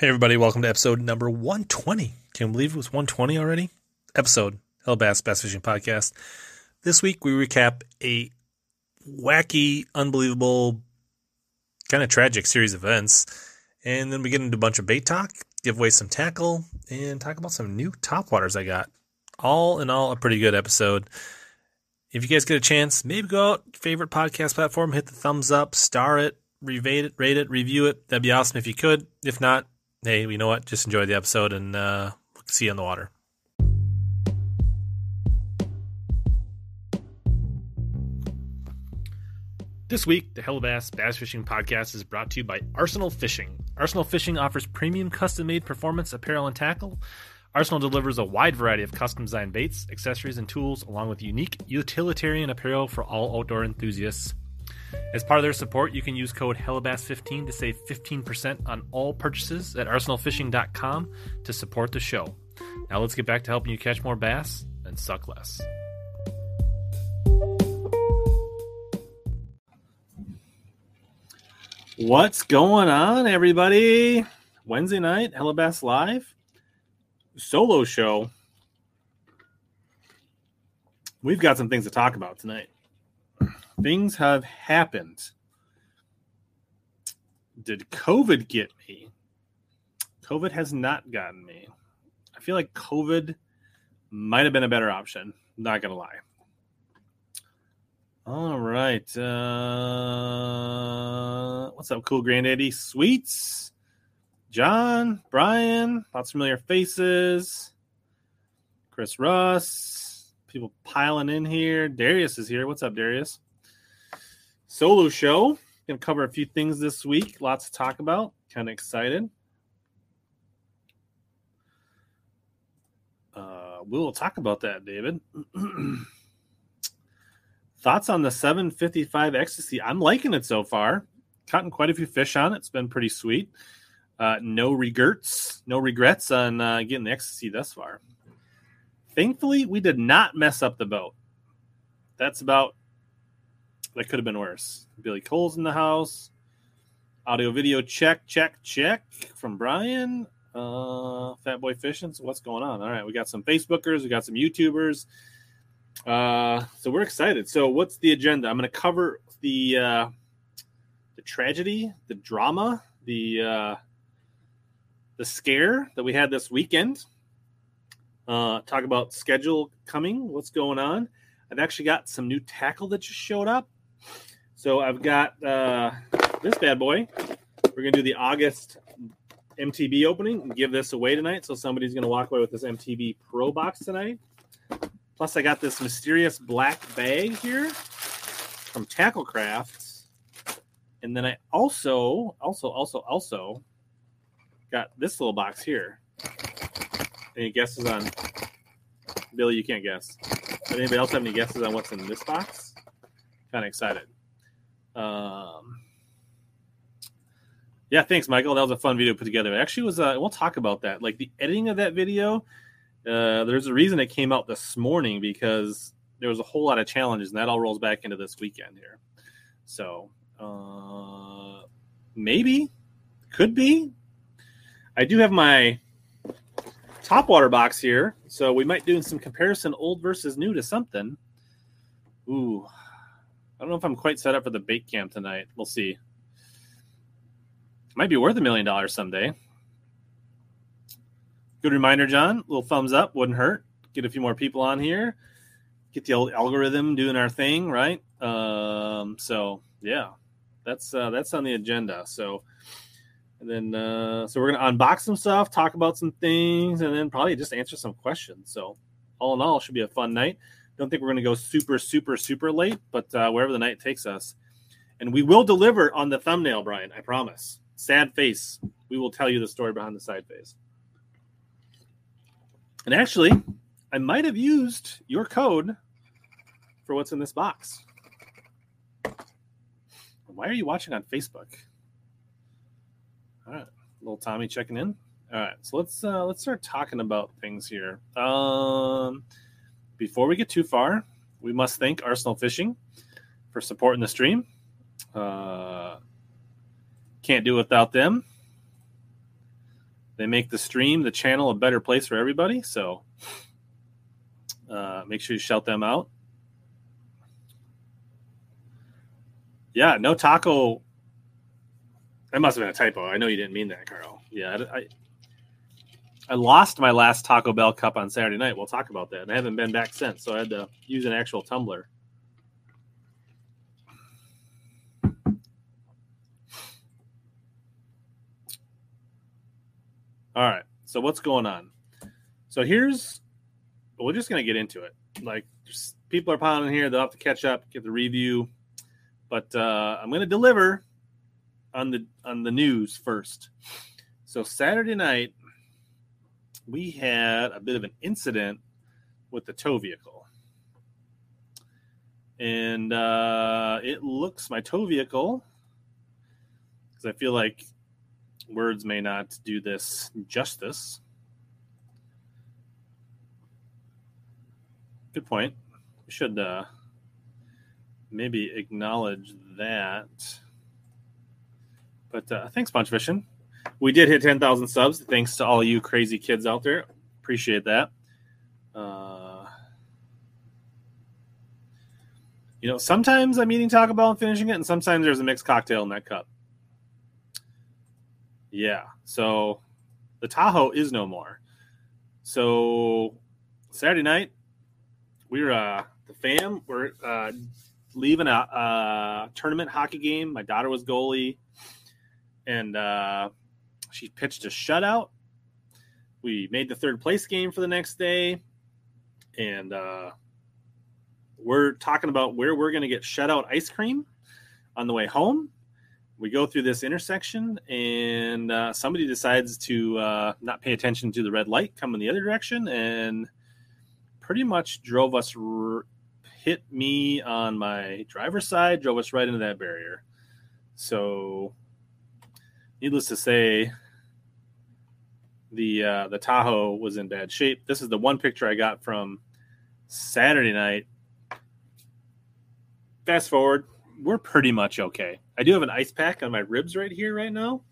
Hey, everybody, welcome to episode number 120. Can you believe it was 120 already? Episode, Hellabass Bass Fishing Podcast. This week, we recap a wacky, unbelievable, kind of tragic series of events. And then we get into a bunch of bait talk, give away some tackle, and talk about some new top waters I got. All in all, a pretty good episode. If you guys get a chance, maybe go out, favorite podcast platform, hit the thumbs up, star it, rate it, rate it, review it. That'd be awesome if you could. If not, hey, you know what? Just enjoy the episode and uh, see you on the water. This week, the Hellabass Bass Fishing Podcast is brought to you by Arsenal Fishing. Arsenal Fishing offers premium custom made performance apparel and tackle. Arsenal delivers a wide variety of custom designed baits, accessories, and tools, along with unique utilitarian apparel for all outdoor enthusiasts. As part of their support, you can use code HELLABASS15 to save 15% on all purchases at arsenalfishing.com to support the show. Now let's get back to helping you catch more bass and suck less. What's going on, everybody? Wednesday night, Hellabass Live solo show. We've got some things to talk about tonight things have happened. Did COVID get me? COVID has not gotten me. I feel like COVID might have been a better option. Not gonna lie. All right. Uh, what's up, cool granddaddy? Sweets, John, Brian, lots of familiar faces. Chris Russ, people piling in here. Darius is here. What's up, Darius? Solo show. To cover a few things this week. Lots to talk about. Kind of excited. Uh, we will talk about that, David. Thoughts on the 755 ecstasy? I'm liking it so far. Caught in quite a few fish on it. It's been pretty sweet. Uh, no regrets, no regrets on uh, getting the ecstasy thus far. Thankfully, we did not mess up the boat. That's about that could have been worse. Billy Cole's in the house. Audio video check, check, check from Brian. Uh, Fat Boy Fishing. So what's going on? All right, we got some Facebookers, we got some YouTubers. Uh, so we're excited. So what's the agenda? I'm going to cover the uh, the tragedy, the drama, the uh, the scare that we had this weekend. Uh, talk about schedule coming, what's going on. I've actually got some new tackle that just showed up. So I've got uh, this bad boy. We're gonna do the August MTB opening and give this away tonight. So somebody's gonna walk away with this MTB Pro box tonight. Plus, I got this mysterious black bag here from Tacklecraft, and then I also, also, also, also got this little box here. Any guesses on Billy? You can't guess. Does Anybody else have any guesses on what's in this box? Kind of excited. Um, yeah, thanks, Michael. That was a fun video put together. It actually was. Uh, we'll talk about that. Like the editing of that video. Uh, there's a reason it came out this morning because there was a whole lot of challenges, and that all rolls back into this weekend here. So uh, maybe, could be. I do have my top water box here, so we might do some comparison old versus new to something. Ooh, I don't know if I'm quite set up for the bait camp tonight. We'll see. Might be worth a million dollars someday. Good reminder, John. Little thumbs up wouldn't hurt. Get a few more people on here. Get the old algorithm doing our thing, right? Um, so yeah, that's uh, that's on the agenda. So and then uh, so we're gonna unbox some stuff, talk about some things, and then probably just answer some questions. So all in all, should be a fun night. Don't think we're going to go super, super, super late, but uh, wherever the night takes us. And we will deliver on the thumbnail, Brian. I promise. Sad face. We will tell you the story behind the side face. And actually, I might have used your code for what's in this box. Why are you watching on Facebook? All right, little Tommy checking in. All right, so let's uh, let's start talking about things here. Um, before we get too far, we must thank Arsenal Fishing for supporting the stream. Uh, can't do without them. they make the stream, the channel, a better place for everybody. So uh, make sure you shout them out. Yeah, no taco. That must have been a typo. I know you didn't mean that, Carl. Yeah, I, I lost my last Taco Bell cup on Saturday night. We'll talk about that. And I haven't been back since, so I had to use an actual tumbler. All right. So what's going on? So here's we're just gonna get into it. Like people are piling in here, they'll have to catch up, get the review. But uh, I'm gonna deliver on the on the news first. So Saturday night, we had a bit of an incident with the tow vehicle. And uh, it looks my tow vehicle, because I feel like words may not do this justice. Good point. We should uh, maybe acknowledge that. But uh, thanks, Punch Fishing. We did hit 10,000 subs. Thanks to all you crazy kids out there. Appreciate that. Uh, you know, sometimes I'm eating Taco Bell and finishing it, and sometimes there's a mixed cocktail in that cup. Yeah. So the Tahoe is no more. So Saturday night, we were uh, the fam. We're uh, leaving a, a, tournament hockey game. My daughter was goalie, and uh, she pitched a shutout. We made the third place game for the next day, and uh, we're talking about where we're going to get shutout ice cream on the way home. We go through this intersection and uh, somebody decides to uh, not pay attention to the red light come in the other direction and pretty much drove us r- hit me on my driver's side drove us right into that barrier. So needless to say the uh, the tahoe was in bad shape this is the one picture i got from saturday night fast forward we're pretty much okay. I do have an ice pack on my ribs right here, right now.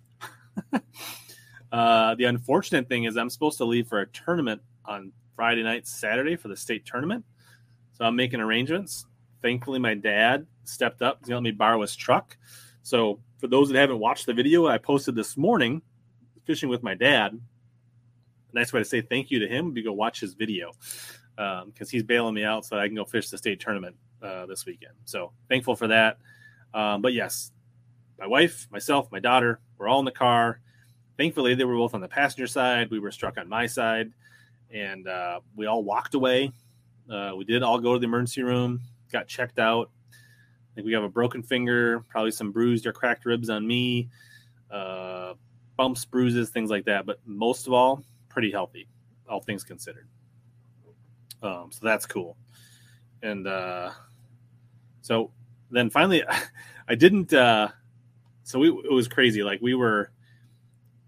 uh, the unfortunate thing is, I'm supposed to leave for a tournament on Friday night, Saturday for the state tournament. So I'm making arrangements. Thankfully, my dad stepped up to let me borrow his truck. So for those that haven't watched the video, I posted this morning fishing with my dad. Nice way to say thank you to him be go watch his video because um, he's bailing me out so that I can go fish the state tournament uh, this weekend. So thankful for that. Um, but yes, my wife, myself, my daughter, we're all in the car. Thankfully, they were both on the passenger side. We were struck on my side, and uh, we all walked away. Uh, we did all go to the emergency room, got checked out. We have a broken finger, probably some bruised or cracked ribs on me, uh, bumps, bruises, things like that. But most of all, pretty healthy, all things considered. Um, so that's cool. And uh, so then finally, I didn't. Uh, so we, it was crazy. Like we were,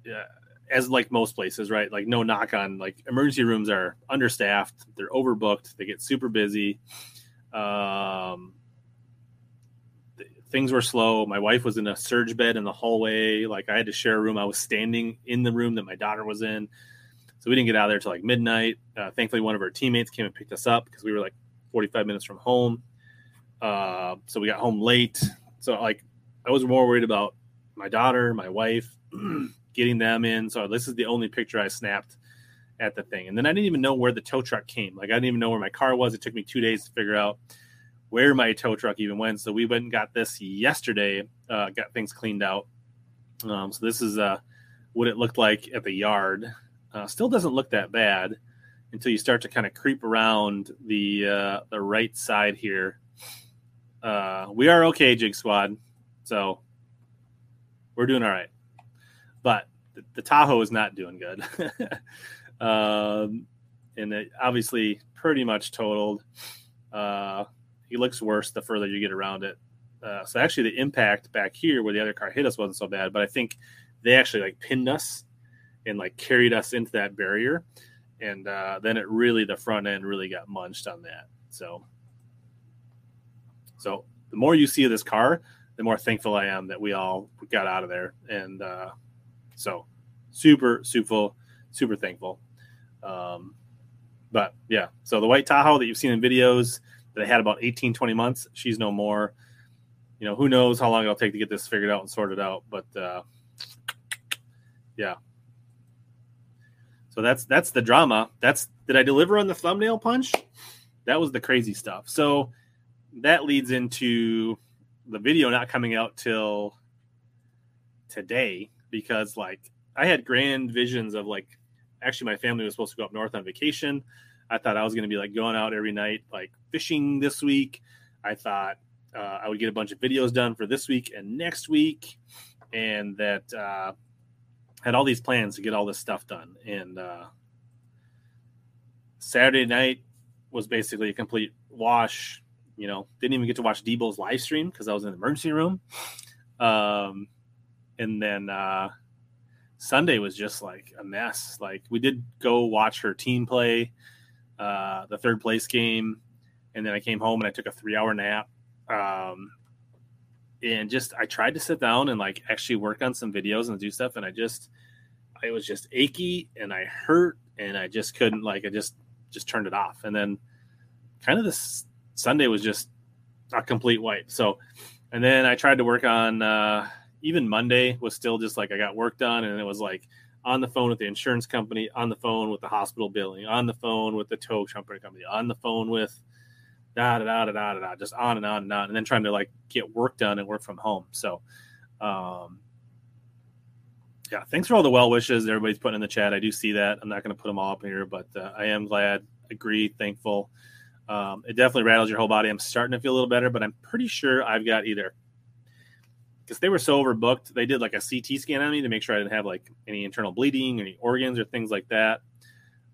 uh, as like most places, right? Like no knock on like emergency rooms are understaffed. They're overbooked. They get super busy. Um, things were slow. My wife was in a surge bed in the hallway. Like I had to share a room. I was standing in the room that my daughter was in. So we didn't get out there till like midnight. Uh, thankfully, one of our teammates came and picked us up because we were like 45 minutes from home. Uh, so we got home late. So like I was more worried about my daughter, my wife, getting them in. So this is the only picture I snapped at the thing. And then I didn't even know where the tow truck came. Like I didn't even know where my car was. It took me two days to figure out where my tow truck even went. So we went and got this yesterday. Uh, got things cleaned out. Um, so this is uh, what it looked like at the yard. Uh, still doesn't look that bad until you start to kind of creep around the uh, the right side here uh, we are okay, Jig Squad. So we're doing all right. But the, the Tahoe is not doing good. um, and it obviously pretty much totaled. He looks worse the further you get around it. Uh, so actually, the impact back here where the other car hit us wasn't so bad, but I think they actually like pinned us and like carried us into that barrier, and uh, then it really the front end really got munched on that. So so the more you see of this car, the more thankful I am that we all got out of there. And uh, so super, super, super thankful. Um, but yeah, so the white Tahoe that you've seen in videos that had about 18, 20 months, she's no more. You know, who knows how long it'll take to get this figured out and sorted out. But uh, yeah. So that's that's the drama. That's did I deliver on the thumbnail punch? That was the crazy stuff. So that leads into the video not coming out till today because like I had grand visions of like actually my family was supposed to go up north on vacation. I thought I was going to be like going out every night like fishing this week. I thought uh, I would get a bunch of videos done for this week and next week, and that uh, had all these plans to get all this stuff done. And uh, Saturday night was basically a complete wash. You know, didn't even get to watch Debo's live stream because I was in the emergency room. Um, and then uh, Sunday was just like a mess. Like we did go watch her team play uh, the third place game, and then I came home and I took a three hour nap. Um, and just I tried to sit down and like actually work on some videos and do stuff, and I just I was just achy and I hurt and I just couldn't like I just just turned it off. And then kind of this Sunday was just a complete wipe. So and then I tried to work on uh even Monday was still just like I got work done and it was like on the phone with the insurance company, on the phone with the hospital billing, on the phone with the tow company company, on the phone with da da da da da da, just on and on and on, and then trying to like get work done and work from home. So, um, yeah, thanks for all the well wishes everybody's putting in the chat. I do see that. I'm not going to put them all up here, but uh, I am glad, agree, thankful. Um, it definitely rattles your whole body. I'm starting to feel a little better, but I'm pretty sure I've got either because they were so overbooked. They did like a CT scan on me to make sure I didn't have like any internal bleeding, any organs or things like that.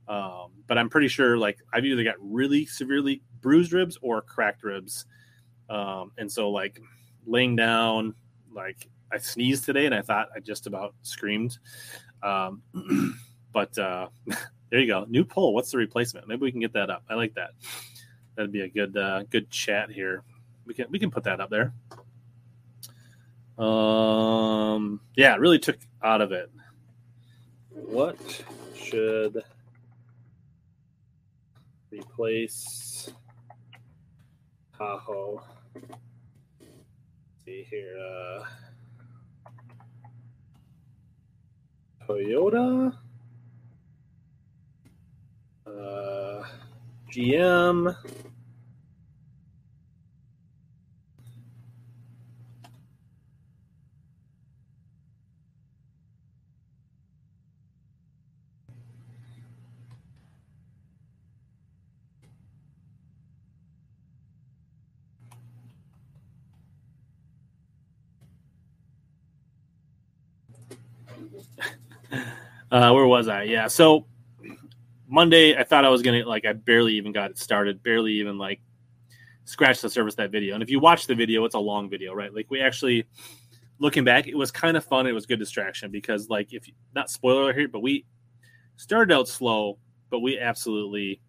Um, but I'm pretty sure like I've either got really severely bruised ribs or cracked ribs. Um, and so like laying down, like I sneezed today and I thought I just about screamed. Um, but uh, there you go. New poll. What's the replacement? Maybe we can get that up. I like that. That'd be a good uh, good chat here. We can we can put that up there. Um, yeah, it really took out of it. What should replace Tahoe? Let's see here, uh, Toyota, uh, GM. Uh, where was I? Yeah. So Monday, I thought I was gonna like I barely even got it started, barely even like scratched the surface that video. And if you watch the video, it's a long video, right? Like we actually looking back, it was kind of fun. It was good distraction because like if not spoiler here, but we started out slow, but we absolutely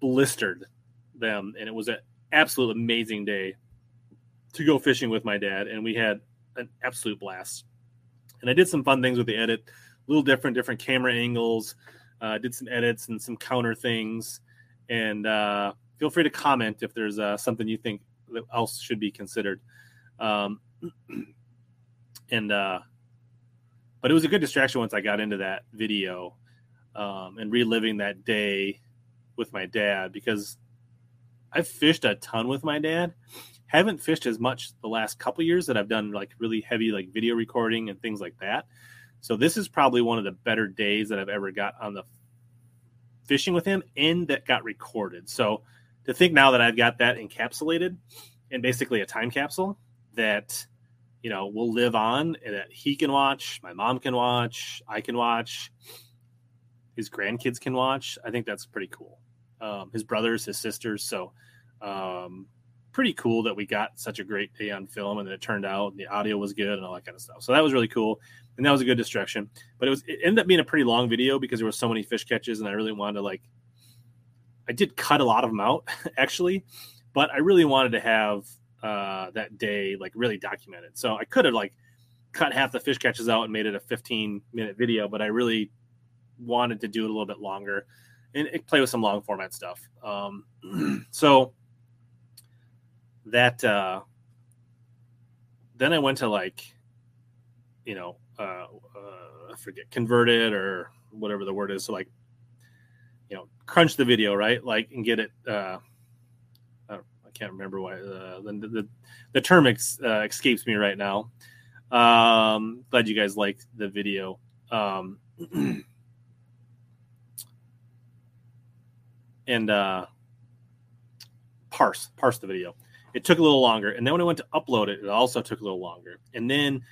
blistered them, and it was an absolute amazing day to go fishing with my dad, and we had an absolute blast. And I did some fun things with the edit little different, different camera angles. Uh, did some edits and some counter things, and uh, feel free to comment if there's uh, something you think else should be considered. Um, and uh, but it was a good distraction once I got into that video um, and reliving that day with my dad because I've fished a ton with my dad. Haven't fished as much the last couple years that I've done like really heavy like video recording and things like that. So this is probably one of the better days that I've ever got on the fishing with him and that got recorded. So to think now that I've got that encapsulated and basically a time capsule that you know will live on and that he can watch, my mom can watch, I can watch, his grandkids can watch. I think that's pretty cool. Um, his brothers, his sisters. So um, pretty cool that we got such a great day on film and it turned out the audio was good and all that kind of stuff. So that was really cool and that was a good distraction. But it was it ended up being a pretty long video because there were so many fish catches, and I really wanted to like. I did cut a lot of them out actually, but I really wanted to have uh, that day like really documented. So I could have like cut half the fish catches out and made it a 15 minute video, but I really wanted to do it a little bit longer and play with some long format stuff. Um, so that uh, then I went to like, you know, uh, uh, I forget converted or whatever the word is. So like, you know, crunch the video right, like and get it. Uh, I, can't remember why uh, the, the the term ex, uh, escapes me right now. Um, glad you guys liked the video. Um, and uh, parse parse the video. It took a little longer, and then when I went to upload it, it also took a little longer. And then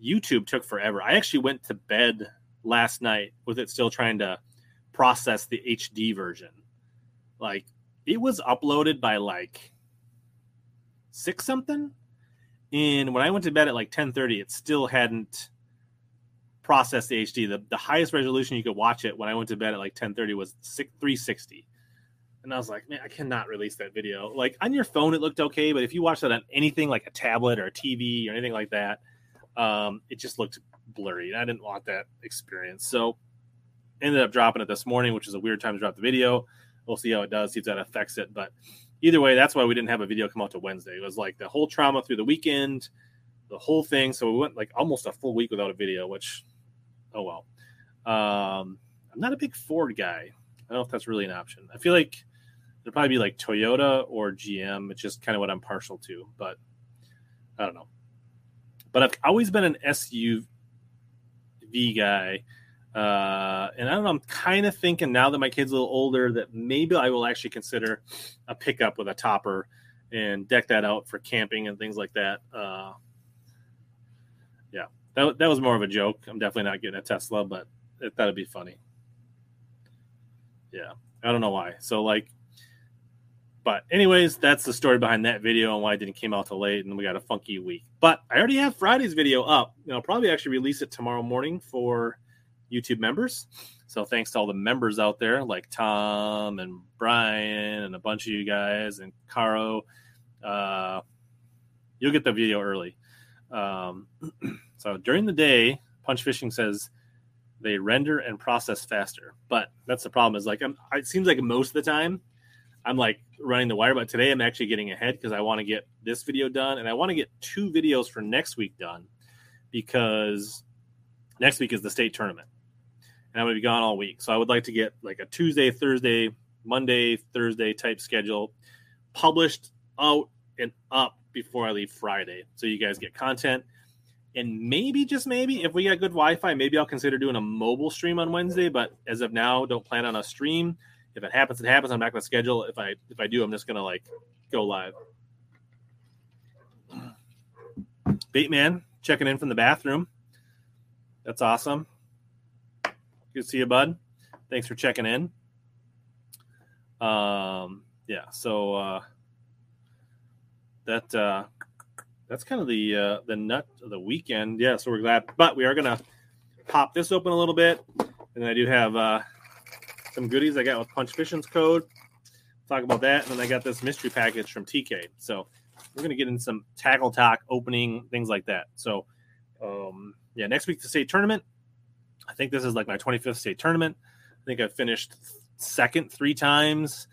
YouTube took forever. I actually went to bed last night with it still trying to process the HD version. Like it was uploaded by like six something, and when I went to bed at like ten thirty, it still hadn't processed the HD. The, the highest resolution you could watch it when I went to bed at like ten thirty was six, 360 and I was like, man, I cannot release that video. Like on your phone, it looked okay, but if you watch that on anything like a tablet or a TV or anything like that, um, it just looked blurry. And I didn't want that experience. So ended up dropping it this morning, which is a weird time to drop the video. We'll see how it does, see if that affects it. But either way, that's why we didn't have a video come out to Wednesday. It was like the whole trauma through the weekend, the whole thing. So we went like almost a full week without a video, which, oh well. Um, I'm not a big Ford guy. I don't know if that's really an option. I feel like it'd probably be like Toyota or GM. It's just kind of what I'm partial to, but I don't know. But I've always been an SUV guy. Uh, and I don't know, I'm kind of thinking now that my kid's a little older that maybe I will actually consider a pickup with a topper and deck that out for camping and things like that. Uh, yeah, that, that was more of a joke. I'm definitely not getting a Tesla, but it, that'd be funny. Yeah, I don't know why. So, like, but anyways, that's the story behind that video and why it didn't came out till late, and we got a funky week. But I already have Friday's video up. Know, I'll probably actually release it tomorrow morning for YouTube members. So thanks to all the members out there, like Tom and Brian and a bunch of you guys and Caro. Uh, you'll get the video early. Um, so during the day, Punch Fishing says they render and process faster, but that's the problem. Is like I'm, it seems like most of the time I'm like running the wire, but today I'm actually getting ahead because I want to get this video done and I want to get two videos for next week done because next week is the state tournament and I'm going to be gone all week. So I would like to get like a Tuesday, Thursday, Monday, Thursday type schedule published out and up before I leave Friday. So you guys get content. And maybe, just maybe, if we got good Wi Fi, maybe I'll consider doing a mobile stream on Wednesday. But as of now, don't plan on a stream if it happens, it happens. I'm not going to schedule. If I if I do, I'm just going to like go live. Bateman checking in from the bathroom. That's awesome. Good to see you, bud. Thanks for checking in. Um, yeah. So uh, that uh, that's kind of the uh, the nut of the weekend. Yeah. So we're glad, but we are gonna pop this open a little bit, and I do have uh, some goodies I got with Punch Fishing's code. Talk about that, and then I got this mystery package from TK. So we're gonna get in some tackle talk, opening things like that. So um, yeah, next week the state tournament. I think this is like my 25th state tournament. I think I've finished second three times.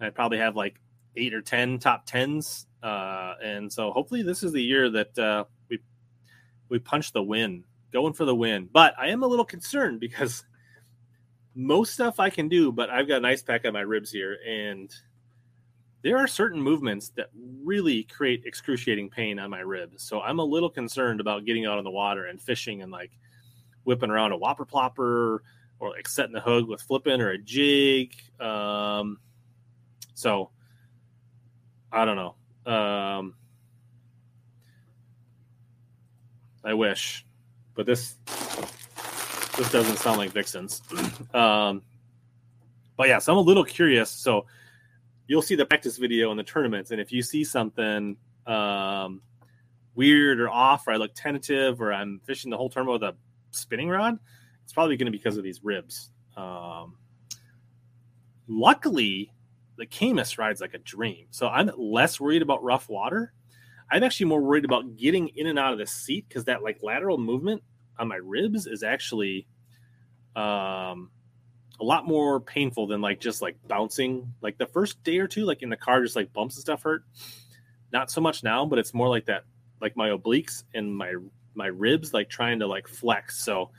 I probably have like eight or ten top tens, uh, and so hopefully this is the year that uh, we we punch the win, going for the win. But I am a little concerned because most stuff I can do, but I've got an ice pack on my ribs here, and there are certain movements that really create excruciating pain on my ribs. So I'm a little concerned about getting out on the water and fishing and like whipping around a whopper plopper or like setting the hook with flipping or a jig. Um, so I don't know. Um, I wish, but this this doesn't sound like Vixens. um, but yeah, so I'm a little curious. So you'll see the practice video in the tournaments, and if you see something um, weird or off, or I look tentative, or I'm fishing the whole tournament with a spinning rod, it's probably going to be because of these ribs. Um, luckily, the Caymas rides like a dream, so I'm less worried about rough water. I'm actually more worried about getting in and out of the seat because that like lateral movement on my ribs is actually um, a lot more painful than like just like bouncing. Like the first day or two, like in the car, just like bumps and stuff hurt. Not so much now, but it's more like that, like my obliques and my my ribs, like trying to like flex. So,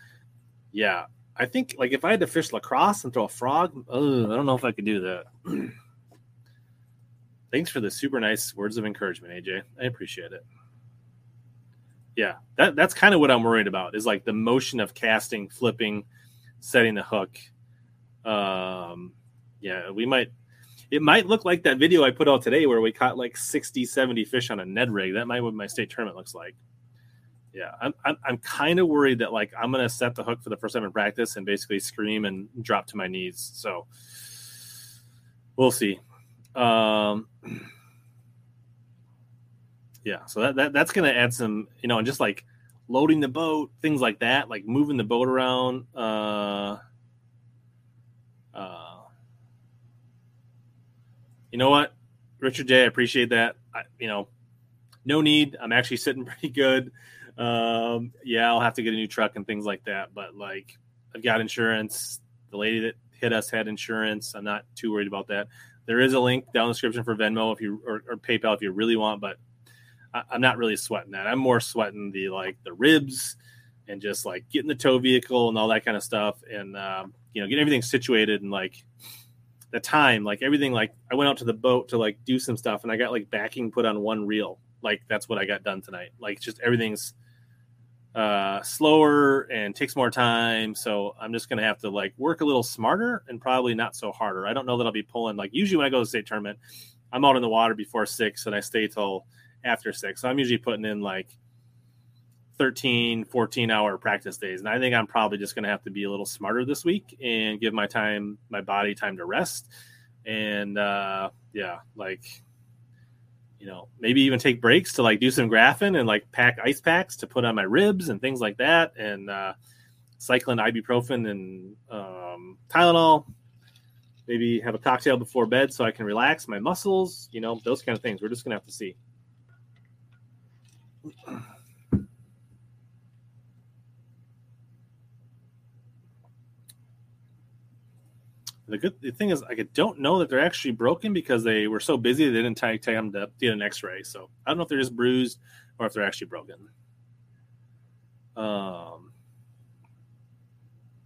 yeah, I think like if I had to fish La Crosse and throw a frog, oh, I don't know if I could do that. Thanks for the super nice words of encouragement, AJ. I appreciate it. Yeah, that that's kind of what I'm worried about is like the motion of casting, flipping, setting the hook. Um, yeah, we might. It might look like that video I put out today where we caught like 60, 70 fish on a Ned rig. That might what my state tournament looks like. Yeah, I'm I'm, I'm kind of worried that like I'm gonna set the hook for the first time in practice and basically scream and drop to my knees. So we'll see. Um, yeah, so that, that that's gonna add some, you know, and just like loading the boat, things like that, like moving the boat around. Uh, uh, you know what, Richard J, I appreciate that. I, you know, no need. I'm actually sitting pretty good. Um, yeah, I'll have to get a new truck and things like that, but like I've got insurance. The lady that hit us had insurance. I'm not too worried about that. There is a link down the description for Venmo if you or, or PayPal if you really want, but I, am not really sweating that. I'm more sweating the like the ribs and just like getting the tow vehicle and all that kind of stuff, and um, you know, getting everything situated and like the time, like everything. Like I went out to the boat to like do some stuff, and I got like backing put on one reel. Like that's what I got done tonight. Like just everything's uh, slower and takes more time. So I'm just gonna have to like work a little smarter and probably not so harder. I don't know that I'll be pulling like usually when I go to the state tournament, I'm out in the water before six and I stay till after six. So I'm usually putting in like 13, 14 hour practice days. And I think I'm probably just gonna have to be a little smarter this week and give my time, my body time to rest. And uh yeah, like you know, maybe even take breaks to like do some graphing and like pack ice packs to put on my ribs and things like that, and uh, cycling ibuprofen and um, Tylenol. Maybe have a cocktail before bed so I can relax my muscles. You know, those kind of things. We're just gonna have to see. The good the thing is, I don't know that they're actually broken because they were so busy they didn't take them to get an X-ray. So I don't know if they're just bruised or if they're actually broken. Um,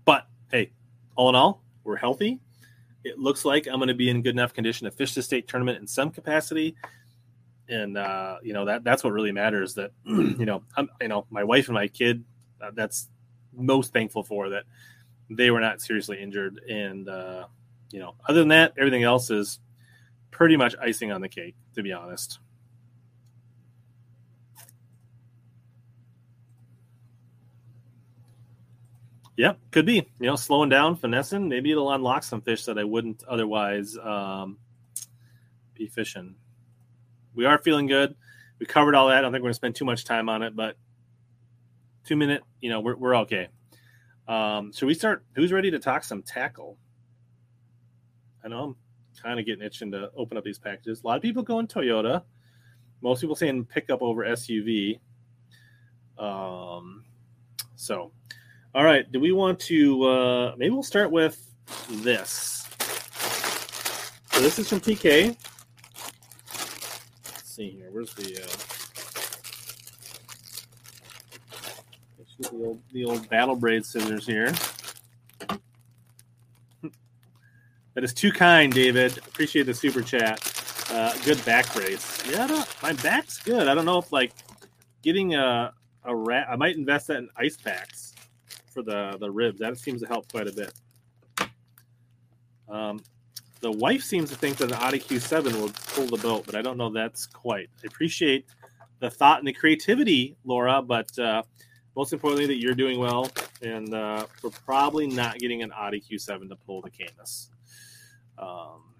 but hey, all in all, we're healthy. It looks like I'm going to be in good enough condition to fish the state tournament in some capacity, and uh, you know that that's what really matters. That you know, I'm, you know, my wife and my kid. Uh, that's most thankful for that they were not seriously injured. And, uh, you know, other than that, everything else is pretty much icing on the cake, to be honest. Yep, could be. You know, slowing down, finessing. Maybe it'll unlock some fish that I wouldn't otherwise um, be fishing. We are feeling good. We covered all that. I don't think we're going to spend too much time on it, but two minute, you know, we're, we're okay. Um, should we start? Who's ready to talk some tackle? I know I'm kind of getting itching to open up these packages. A lot of people going Toyota. Most people saying pickup over SUV. Um, so, all right. Do we want to? Uh, maybe we'll start with this. So this is from TK. See here. Where's the? Uh, the old, the old battle braid scissors here. That is too kind, David. Appreciate the super chat. Uh, good back brace. Yeah, my back's good. I don't know if like getting a a rat. I might invest that in ice packs for the the ribs. That seems to help quite a bit. Um, the wife seems to think that an Audi Q7 will pull the boat, but I don't know that's quite. I appreciate the thought and the creativity, Laura, but uh, most importantly that you're doing well, and uh, we're probably not getting an Audi Q7 to pull the Caymas. Um,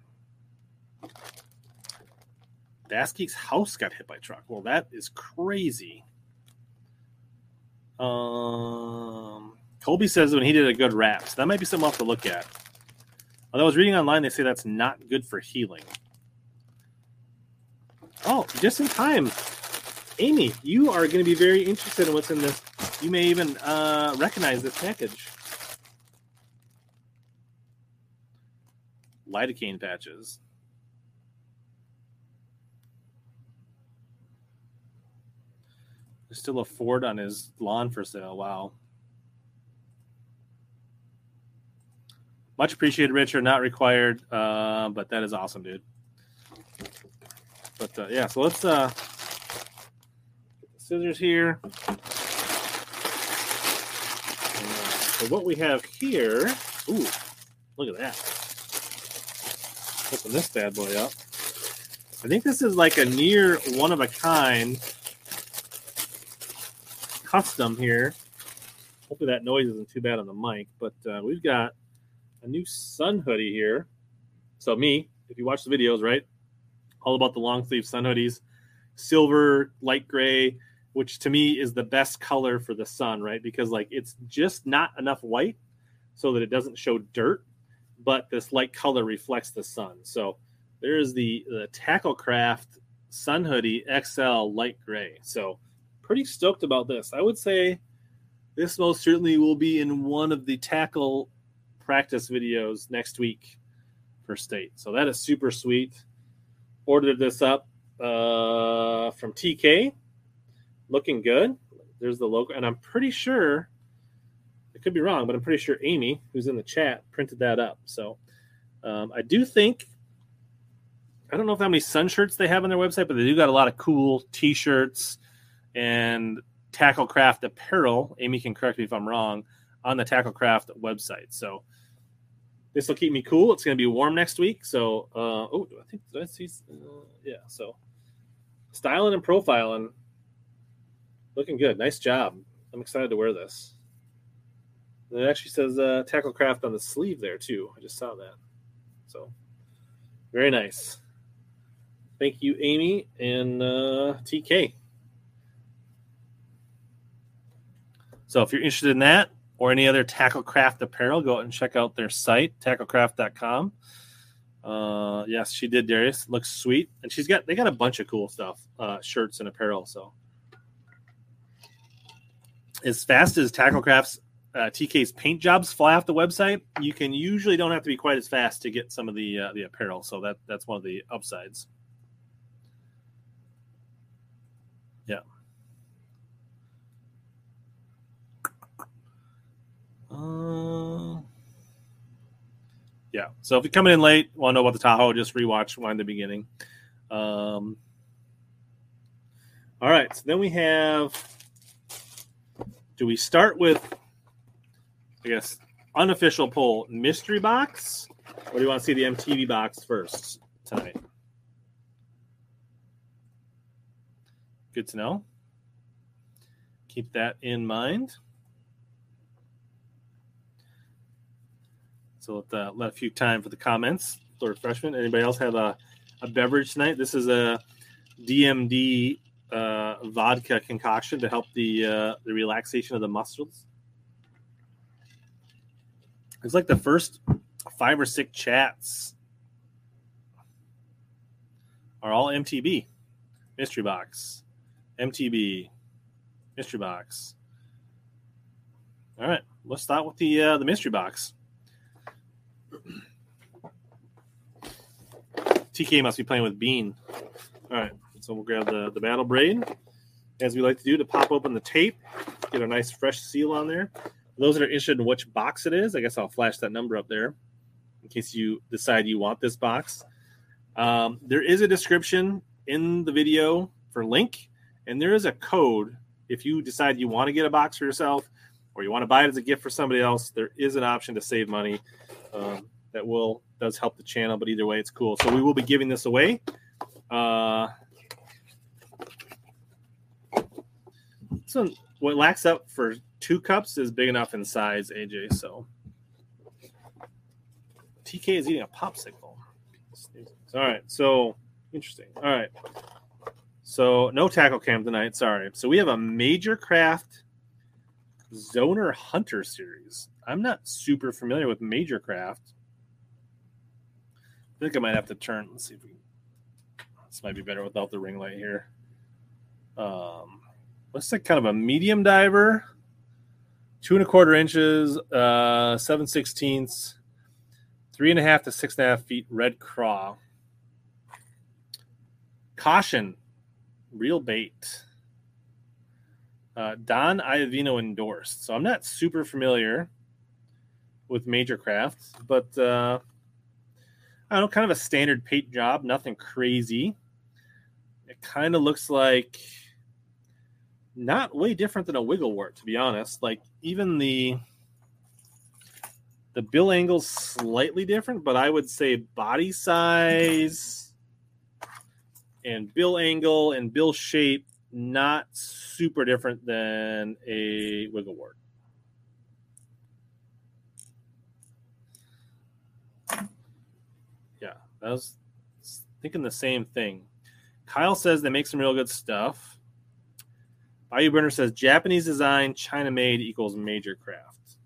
Bass house got hit by truck. Well, that is crazy. Um, Colby says when he did a good wrap, so that might be something else to look at. Although I was reading online, they say that's not good for healing. Oh, just in time. Amy, you are going to be very interested in what's in this you may even uh, recognize this package. lidocaine patches. There's still a Ford on his lawn for sale. Wow. Much appreciated, Richard. Not required, uh, but that is awesome, dude. But uh, yeah, so let's uh, scissors here. So what we have here, ooh, look at that. Open this bad boy up. I think this is like a near one of a kind custom here. Hopefully that noise isn't too bad on the mic, but uh, we've got a new sun hoodie here. So me, if you watch the videos, right, all about the long sleeve sun hoodies, silver, light gray, which to me is the best color for the sun, right? Because like it's just not enough white so that it doesn't show dirt, but this light color reflects the sun. So there's the the Tacklecraft Sun Hoodie XL light gray. So pretty stoked about this. I would say this most certainly will be in one of the tackle practice videos next week for state. So that is super sweet. Ordered this up uh, from TK. Looking good. There's the logo, and I'm pretty sure. I could be wrong, but I'm pretty sure Amy, who's in the chat, printed that up. So um, I do think. I don't know if how many sun shirts they have on their website, but they do got a lot of cool T-shirts and Tacklecraft apparel. Amy can correct me if I'm wrong on the Tacklecraft website. So this will keep me cool. It's going to be warm next week. So, uh, oh, I think I see? Uh, yeah. So, styling and profiling, looking good. Nice job. I'm excited to wear this. And it actually says uh, Tacklecraft on the sleeve there too. I just saw that. So, very nice. Thank you, Amy and uh, TK. So, if you're interested in that, or any other Tacklecraft apparel, go out and check out their site, tacklecraft.com. Uh, yes, she did, Darius. Looks sweet. And she's got, they got a bunch of cool stuff, uh, shirts and apparel. So, as fast as Tacklecraft's uh, TK's paint jobs fly off the website, you can usually don't have to be quite as fast to get some of the uh, the apparel. So that that's one of the upsides. Yeah. Uh, yeah. So if you're coming in late, want to know about the Tahoe, just rewatch in the beginning. Um, all right. So then we have. Do we start with, I guess, unofficial poll mystery box, or do you want to see the MTB box first tonight? Good to know. Keep that in mind. So let, uh, let a few time for the comments. For refreshment. Anybody else have a, a beverage tonight? This is a DMD uh, vodka concoction to help the uh, the relaxation of the muscles. It's like the first five or six chats are all MTB mystery box, MTB mystery box. All right, let's start with the uh, the mystery box. TK must be playing with Bean. All right, so we'll grab the, the battle braid, as we like to do, to pop open the tape, get a nice fresh seal on there. For those that are interested in which box it is, I guess I'll flash that number up there in case you decide you want this box. Um, there is a description in the video for link, and there is a code if you decide you want to get a box for yourself or you want to buy it as a gift for somebody else. There is an option to save money. Um, that will does help the channel. But either way, it's cool. So we will be giving this away. Uh, so what lacks up for two cups is big enough in size, AJ. So TK is eating a popsicle. All right, so interesting. All right, so no tackle cam tonight. Sorry. So we have a major craft zoner hunter series. I'm not super familiar with major craft. I think I might have to turn. Let's see if we. This might be better without the ring light here. Um, looks like kind of a medium diver, two and a quarter inches, uh, seven sixteenths. Three and a half to six and a half feet red craw. Caution, real bait. Uh, Don Iovino endorsed. So I'm not super familiar with Major Craft, but uh, I don't know, kind of a standard paint job, nothing crazy. It kind of looks like not way different than a Wiggle Wart, to be honest. Like even the the bill angle's slightly different, but I would say body size and bill angle and bill shape not super different than a Wiggle Wart. Yeah, I was thinking the same thing. Kyle says they make some real good stuff. Bayou Burner says Japanese design, China made equals major craft.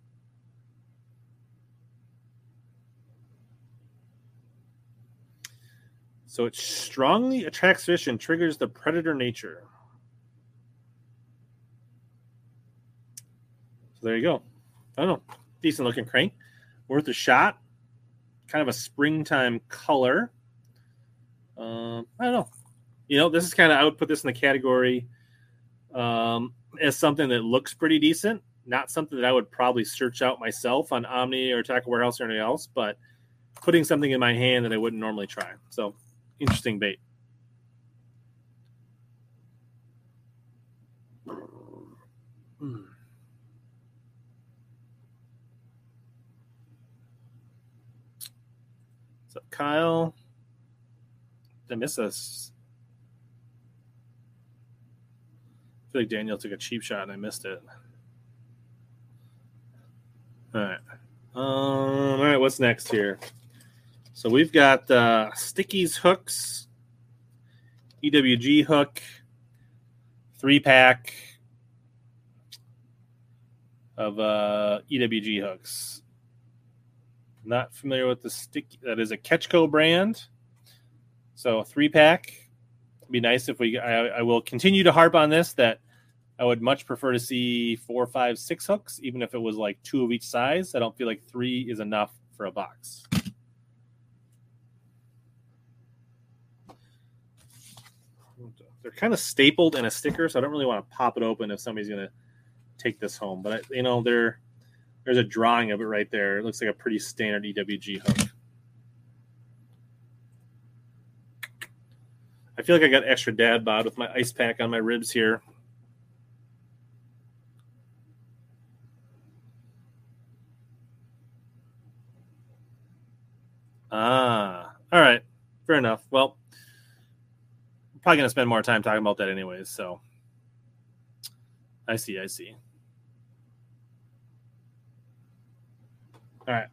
So it strongly attracts fish and triggers the predator nature. So there you go. I don't know. Decent looking crank. Worth a shot. Kind of a springtime color. Um, I don't know. You know, this is kind of, I would put this in the category um, as something that looks pretty decent. Not something that I would probably search out myself on Omni or Tackle Warehouse or anything else, but putting something in my hand that I wouldn't normally try. So interesting bait. Hmm. So Kyle, I miss us? I feel like Daniel took a cheap shot and I missed it. All right. Um, all right, what's next here? So we've got uh, Stickies hooks, EWG hook, three pack of uh, EWG hooks. Not familiar with the stick. That is a Catch Co brand. So three pack. It'd be nice if we. I, I will continue to harp on this that I would much prefer to see four, five, six hooks, even if it was like two of each size. I don't feel like three is enough for a box. they're kind of stapled in a sticker, so I don't really want to pop it open if somebody's gonna take this home. But you know, there there's a drawing of it right there. It looks like a pretty standard EWG hook. I feel like I got extra dad bod with my ice pack on my ribs here. Ah, all right, fair enough. Well, probably going to spend more time talking about that anyways. So I see, I see. All right.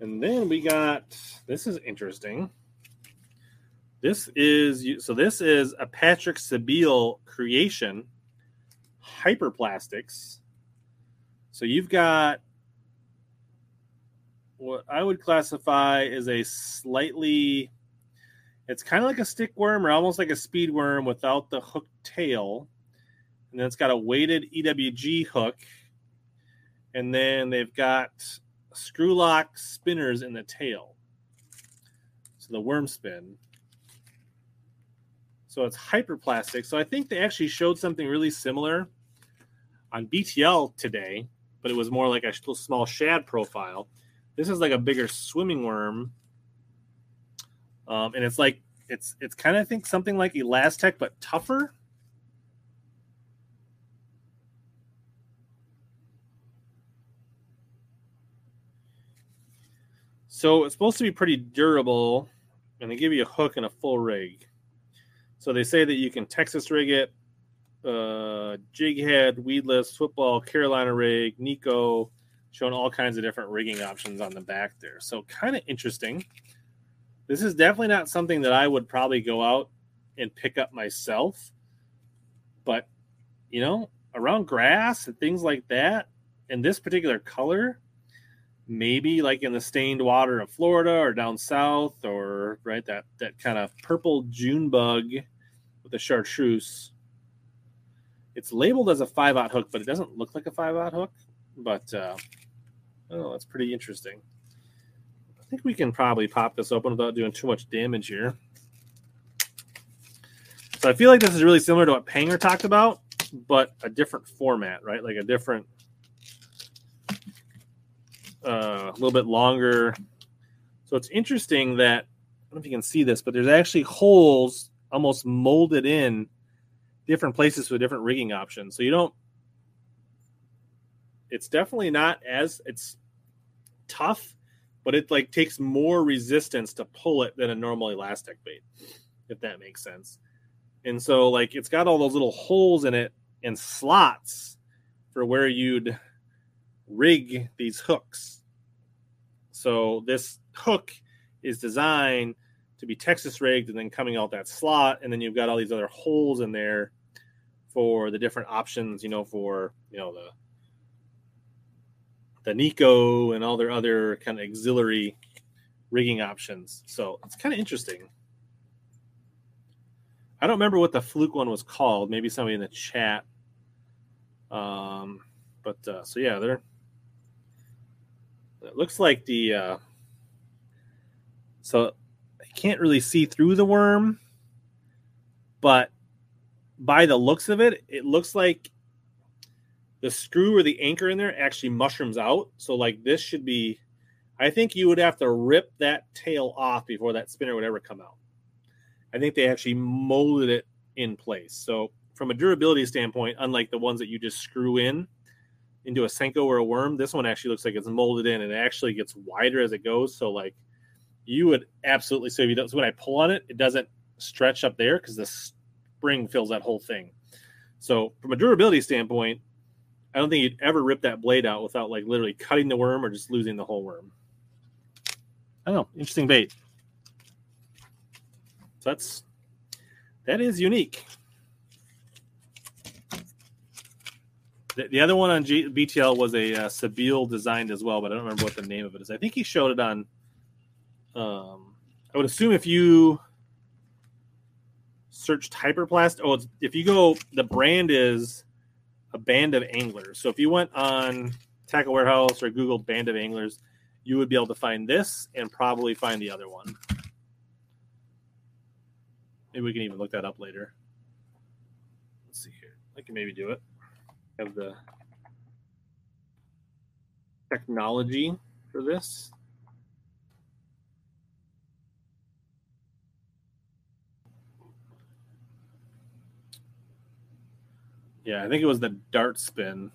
And then we got this is interesting. This is so this is a Patrick Sebile creation, hyperplastics. So you've got what I would classify as a slightly it's kind of like a stick worm or almost like a speed worm without the hook tail. And then it's got a weighted EWG hook. And then they've got screw lock spinners in the tail. So the worm spin. So it's hyperplastic. So I think they actually showed something really similar on BTL today, but it was more like a small shad profile. This is like a bigger swimming worm um, and it's like it's it's kind of I think something like ElaZtech but tougher. So it's supposed to be pretty durable, and they give you a hook and a full rig. So they say that you can Texas rig it, uh, jig head, weedless, football, Carolina rig, Neko, showing all kinds of different rigging options on the back there. So kind of interesting. This is definitely not something that I would probably go out and pick up myself. But, you know, around grass and things like that, in this particular color, maybe like in the stained water of Florida or down south, or right that that kind of purple June bug with a chartreuse. It's labeled as a five out hook, but it doesn't look like a five out hook. But uh, oh, that's pretty interesting I think we can probably pop this open without doing too much damage here. So I feel like this is really similar to what Panger talked about, but a different format, right? Like a different, uh, a little bit longer. So it's interesting that I don't know if you can see this, but there's actually holes almost molded in different places with different rigging options. So you don't. It's definitely not as it's tough, but it like takes more resistance to pull it than a normal elastic bait, if that makes sense. And so like it's got all those little holes in it and slots for where you'd rig these hooks. So this hook is designed to be Texas rigged and then coming out that slot, and then you've got all these other holes in there for the different options, you know, for you know the the Neko and all their other kind of auxiliary rigging options. So it's kind of interesting. I don't remember what the fluke one was called. Maybe somebody in the chat. Um, but uh, so yeah, there. It looks like the. Uh, so I can't really see through the worm, but by the looks of it, it looks like the screw or the anchor in there actually mushrooms out. So like this should be. I think you would have to rip that tail off before that spinner would ever come out. I think they actually molded it in place. So from a durability standpoint, unlike the ones that you just screw in into a Senko or a worm, this one actually looks like it's molded in and it actually gets wider as it goes. So like you would absolutely so if you don't so when I pull on it, it doesn't stretch up there because the spring fills that whole thing. So from a durability standpoint, I don't think you'd ever rip that blade out without like literally cutting the worm or just losing the whole worm. I don't know. Interesting bait. So that's that is unique. The, the other one on G, BTL was a uh, designed as well, but I don't remember what the name of it is. I think he showed it on. Um, I would assume if you searched Hyperplast, oh, if you go, the brand is a band of anglers. So if you went on Tackle Warehouse or Google Band of Anglers, you would be able to find this and probably find the other one. Maybe we can even look that up later. Let's see here. I can maybe do it. Have the technology for this. Yeah, I think it was the dart spin.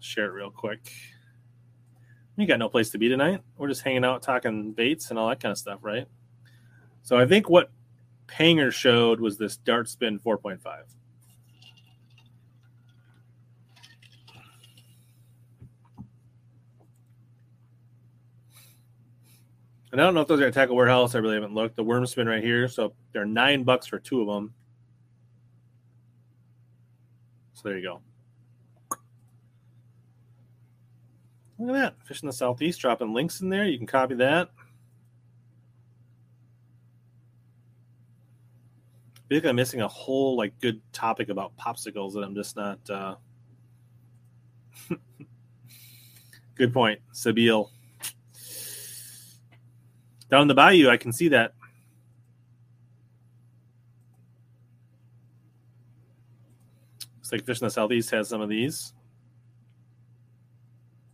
Share it real quick. You got no place to be tonight. We're just hanging out talking baits and all that kind of stuff, right? So I think what Panger showed was this dart spin 4.5. And I don't know if those are at Tackle Warehouse. I really haven't looked. The worm spin right here. So they're nine bucks for two of them. So there you go. Look at that. Fish in the Southeast dropping links in there. You can copy that. I feel like I'm missing a whole like good topic about popsicles that I'm just not. Uh... good point, Sebile. Down the bayou, I can see that. Looks like Fish in the Southeast has some of these.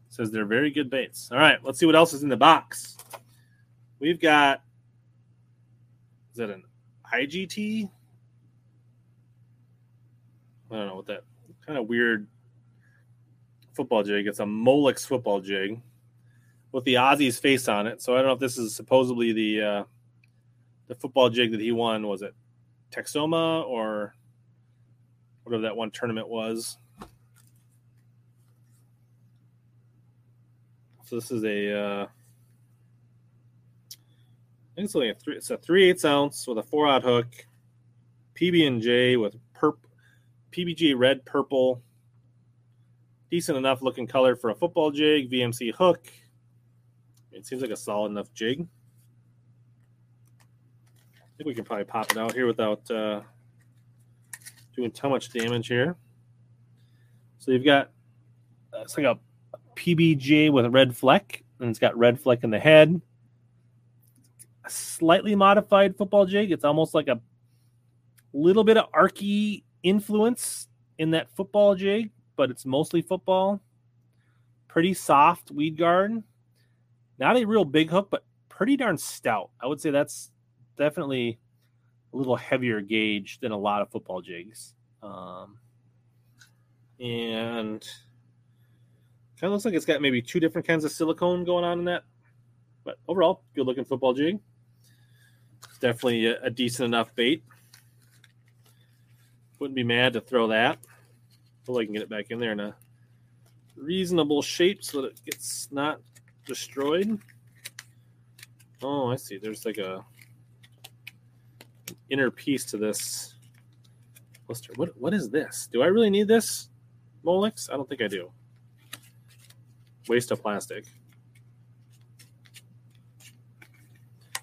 Says they're very good baits. All right, let's see what else is in the box. We've got. Is that an IGT? I don't know what that kind of weird football jig. It's a Molex football jig with the Aussie's face on it. So I don't know if this is supposedly the uh, the football jig that he won. Was it Texoma or whatever that one tournament was? So this is a. Uh, I think it's only a three. It's a three eighths ounce with a four out hook, PB and J with perp PBG red purple. Decent enough looking color for a football jig, VMC hook. It seems like a solid enough jig. I think we can probably pop it out here without uh, doing too much damage here. So you've got uh, it's like a PBJ with a red fleck. and it's got red fleck in the head. A slightly modified football jig. It's almost like a little bit of arky influence in that football jig, but it's mostly football. Pretty soft weed guard. Not a real big hook, but pretty darn stout. I would say that's definitely a little heavier gauge than a lot of football jigs. Um, and kind of looks like it's got maybe two different kinds of silicone going on in that. But overall, good looking football jig. It's definitely a, a decent enough bait. Wouldn't be mad to throw that. Hopefully, I can get it back in there in a reasonable shape so that it gets not destroyed. Oh, I see. There's like a inner piece to this. What what is this? Do I really need this, Molix? I don't think I do. Waste of plastic.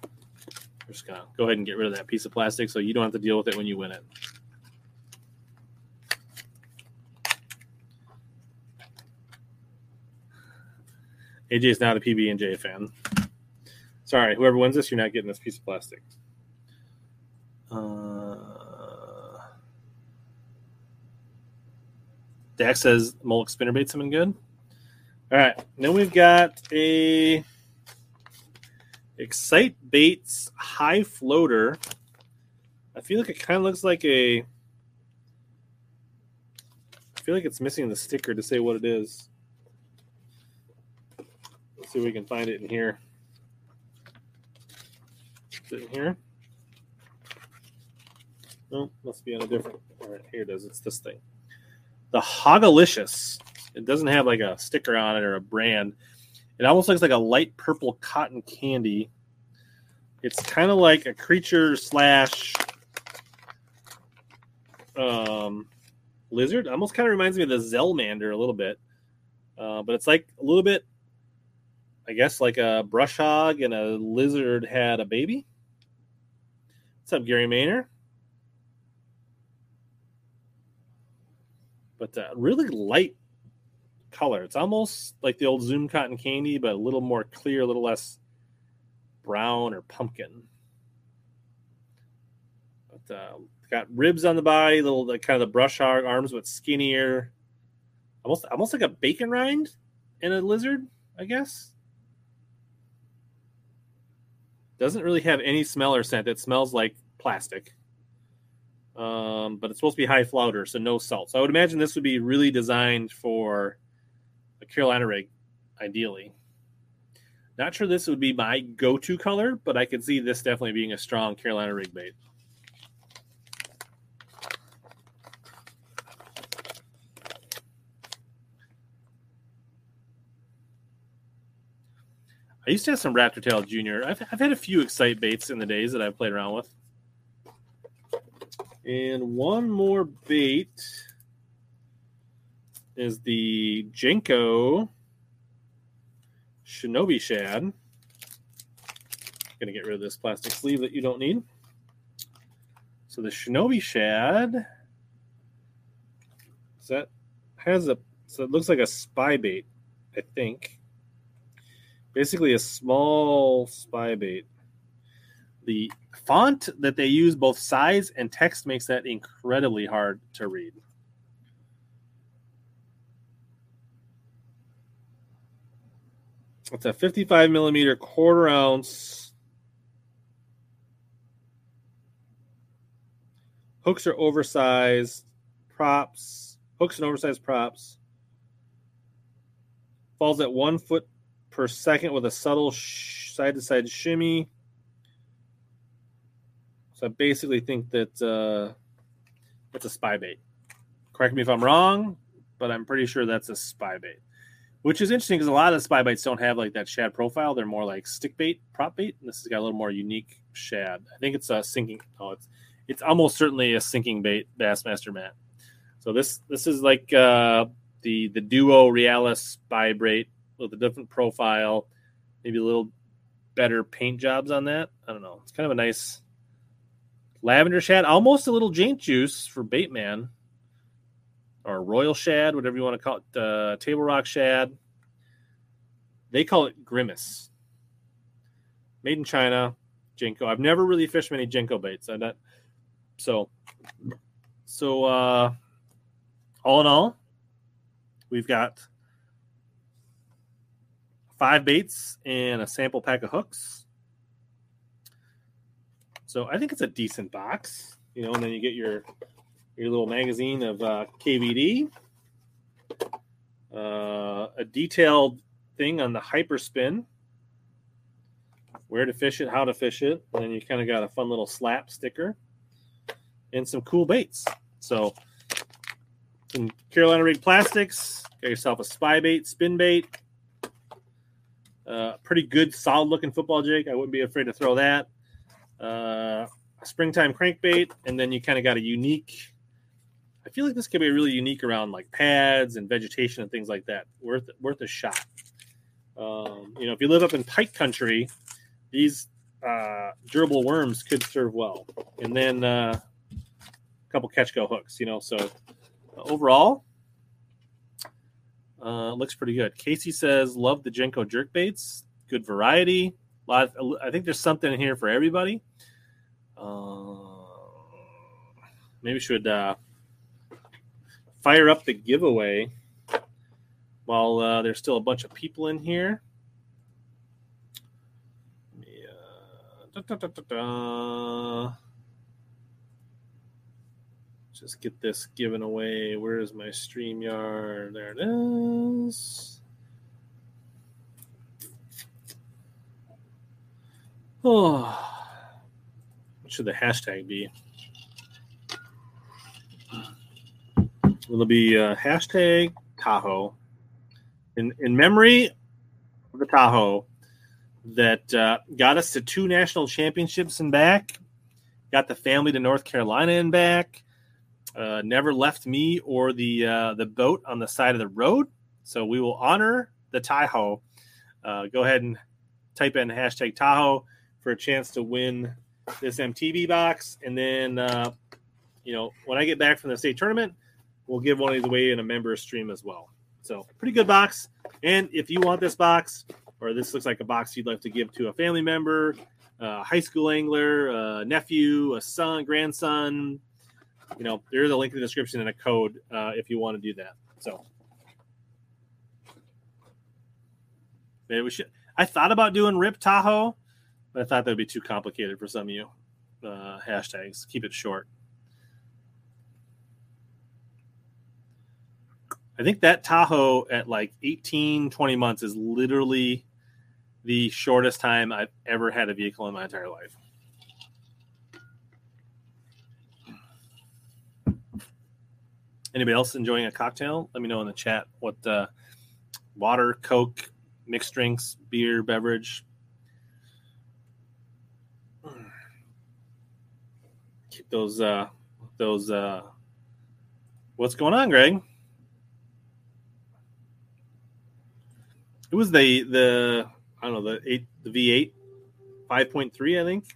I'm just gonna go ahead and get rid of that piece of plastic so you don't have to deal with it when you win it. AJ's not a PB and J fan. Sorry, whoever wins this, you're not getting this piece of plastic. Uh, Dax says Molix spinnerbaits been good. All right, then we've got a Xcite Baits high floater. I feel like it kind of looks like a. I feel like it's missing the sticker to say what it is. See if we can find it in here. Is it in here? No, must be on a different. All right, here it is. It's this thing. The Hogalicious. It doesn't have like a sticker on it or a brand. It almost looks like a light purple cotton candy. It's kind of like a creature slash um, lizard. Almost kind of reminds me of the Zelmander a little bit. Uh, but it's like a little bit, I guess, like a brush hog and a lizard had a baby. What's up, Gary Maynard? But uh, really light color. It's almost like the old Zoom cotton candy, but a little more clear, a little less brown or pumpkin. But uh, got ribs on the body, little kind of the brush hog arms, but skinnier. Almost, almost like a bacon rind in a lizard, I guess. Doesn't really have any smell or scent. It smells like plastic. Um, but it's supposed to be high floater, so no salt. So I would imagine this would be really designed for a Carolina rig, ideally. Not sure this would be my go-to color, but I could see this definitely being a strong Carolina rig bait. I used to have some Raptor Tail Junior. I've, I've had a few Xcite baits in the days that I've played around with. And one more bait is the Jenko Shinobi Shad. Gonna get rid of this plastic sleeve that you don't need. So the Shinobi Shad that has a so it looks like a spy bait, I think. Basically a small spy bait. The font that they use, both size and text, makes that incredibly hard to read. It's a 55 millimeter quarter ounce. Hooks are oversized. Props, hooks and oversized props. Falls at one foot per second with a subtle side to side shimmy. So I basically think that uh, it's a spy bait. Correct me if I'm wrong, but I'm pretty sure that's a spy bait which is interesting because a lot of the spy baits don't have like that shad profile. They're more like stick bait, prop bait. And this has got a little more unique shad. I think it's a sinking. Oh, it's it's almost certainly a sinking bait, Bassmaster Matt. So this this is like uh, the the duo Realis spy bait with a different profile, maybe a little better paint jobs on that. I don't know. It's kind of a nice lavender shad, almost a little Jaint juice for Baitman or royal shad, whatever you want to call it, uh, table rock shad. They call it Grimace. Made in China, Jenko. I've never really fished many Jenko baits. I not so so uh all in all, we've got five baits and a sample pack of hooks. So I think it's a decent box, you know, and then you get your your little magazine of uh, KVD, uh, a detailed thing on the hyperspin, where to fish it, how to fish it, and then you kind of got a fun little slap sticker and some cool baits. So some Carolina Rig Plastics, got yourself a spy bait, spin bait. Uh, pretty good, solid looking football jig. I wouldn't be afraid to throw that. Uh, springtime crankbait, and then you kind of got a unique. I feel like this could be really unique around like pads and vegetation and things like that. Worth worth a shot. Um, you know, if you live up in Pike Country, these uh, durable worms could serve well. And then uh, a couple Catch Co hooks. You know, so overall, uh, looks pretty good. Casey says, "Love the Jenko jerk baits. Good variety. A lot. Of, I think there's something in here for everybody. Uh, maybe should uh, fire up the giveaway while uh, there's still a bunch of people in here. Yeah. Just get this given away. Where is my StreamYard? There it is. Oh, what should the hashtag be? It'll be uh, hashtag Tahoe? In in memory of the Tahoe that uh, got us to two national championships and back, got the family to North Carolina and back, uh, never left me or the uh, the boat on the side of the road. So we will honor the Tahoe. Uh, go ahead and type in hashtag Tahoe for a chance to win this MTB box. And then, uh, you know, when I get back from the state tournament, we'll give one of these away in a member stream as well. So pretty good box. And if you want this box, or this looks like a box you'd like to give to a family member, a high school angler, a nephew, a son, grandson, you know, there is a link in the description and a code uh, if you want to do that. So maybe we should. I thought about doing Rip Tahoe, but I thought that'd be too complicated for some of you. Uh, hashtags. Keep it short. I think that Tahoe at like 18, 20 months is literally the shortest time I've ever had a vehicle in my entire life. Anybody else enjoying a cocktail? Let me know in the chat what uh, water, Coke, mixed drinks, beer, beverage. Keep those uh, those. Uh, what's going on, Greg? It was the the I don't know the eight the V eight five point three I think.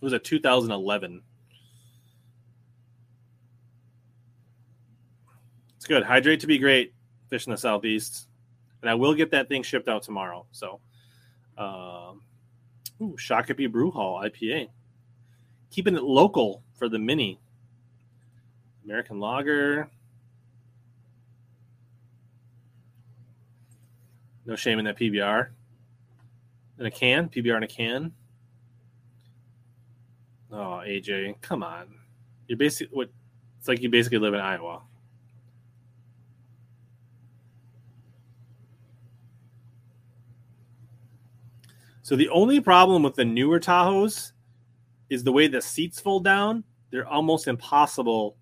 It was a 2011. It's good. Hydrate to be great. Fish in the southeast, and I will get that thing shipped out tomorrow. So, um, ooh, Shakopee Brew Hall IPA, keeping it local for the mini. American Lager. No shame in that PBR. In a can, PBR in a can. Oh, AJ, come on! You're basically what? It's like you basically live in Iowa. So the only problem with the newer Tahoes is the way the seats fold down. They're almost impossible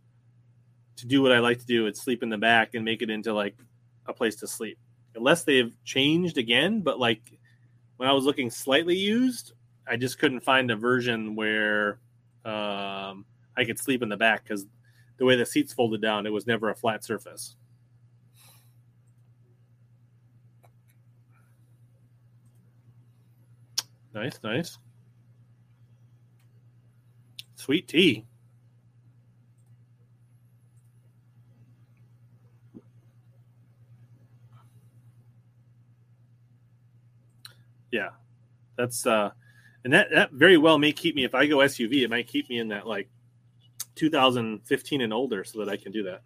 to do what I like to do and sleep in the back and make it into like a place to sleep. Unless they've changed again, but like when I was looking slightly used, I just couldn't find a version where um, I could sleep in the back because the way the seats folded down, it was never a flat surface. Nice, nice. Sweet tea. Yeah. That's uh and that that very well may keep me if I go SUV, it might keep me in that like 2015 and older so that I can do that.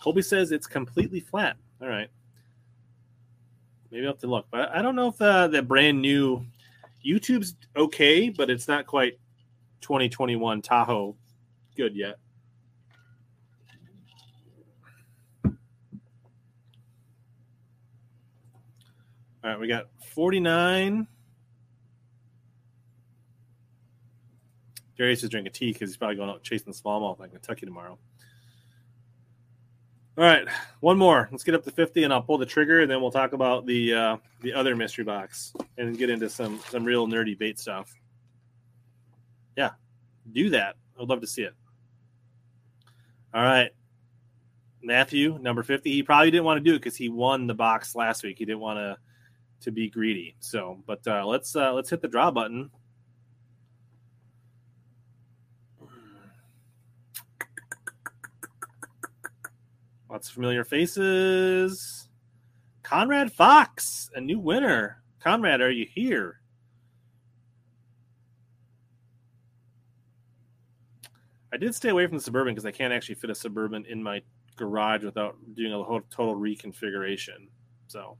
Colby says it's completely flat. All right. Maybe I'll have to look. But I don't know if uh, the brand new YouTube's okay, but it's not quite 2021 Tahoe good yet. All right, we got 49. Darius is drinking tea because he's probably going out chasing the smallmouth in Kentucky tomorrow. All right, one more. Let's get up to 50 and I'll pull the trigger and then we'll talk about the uh, the other mystery box and get into some some real nerdy bait stuff. Yeah, do that. I'd love to see it. All right. Matthew, number 50. He probably didn't want to do it because he won the box last week. He didn't want to to be greedy. So, but uh, let's uh, let's hit the draw button. Lots of familiar faces. Conrad Fox, a new winner. Conrad, are you here? I did stay away from the suburban because I can't actually fit a suburban in my garage without doing a whole total reconfiguration. So,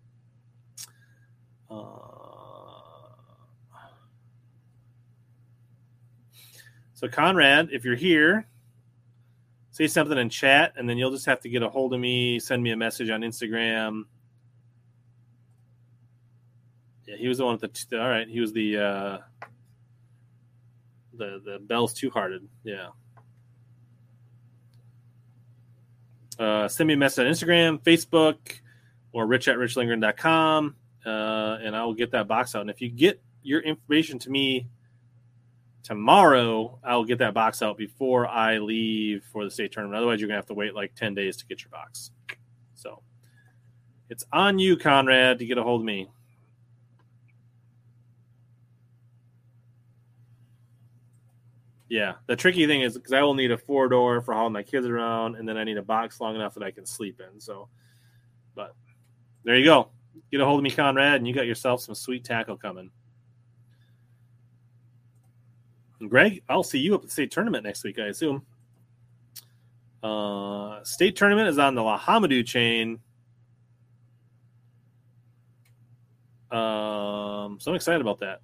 uh, so Conrad, if you're here, say something in chat, and then you'll just have to get a hold of me, send me a message on Instagram. Yeah, he was the one with the. All right, he was the uh, the the Bell's Two Hearted. Yeah. Uh, send me a message on Instagram, Facebook, or rich at richlindgren.com, uh, and I will get that box out. And if you get your information to me tomorrow I'll get that box out before I leave for the state tournament. Otherwise, you're gonna have to wait like ten days to get your box. So it's on you, Conrad, to get a hold of me. Yeah, the tricky thing is because I will need a four door for hauling my kids around, and then I need a box long enough that I can sleep in. So, but there you go. Get a hold of me, Conrad, and you got yourself some sweet tackle coming. Greg, I'll see you up at the state tournament next week, I assume. Uh, state tournament is on the Lahamadu chain. Um, so I'm excited about that.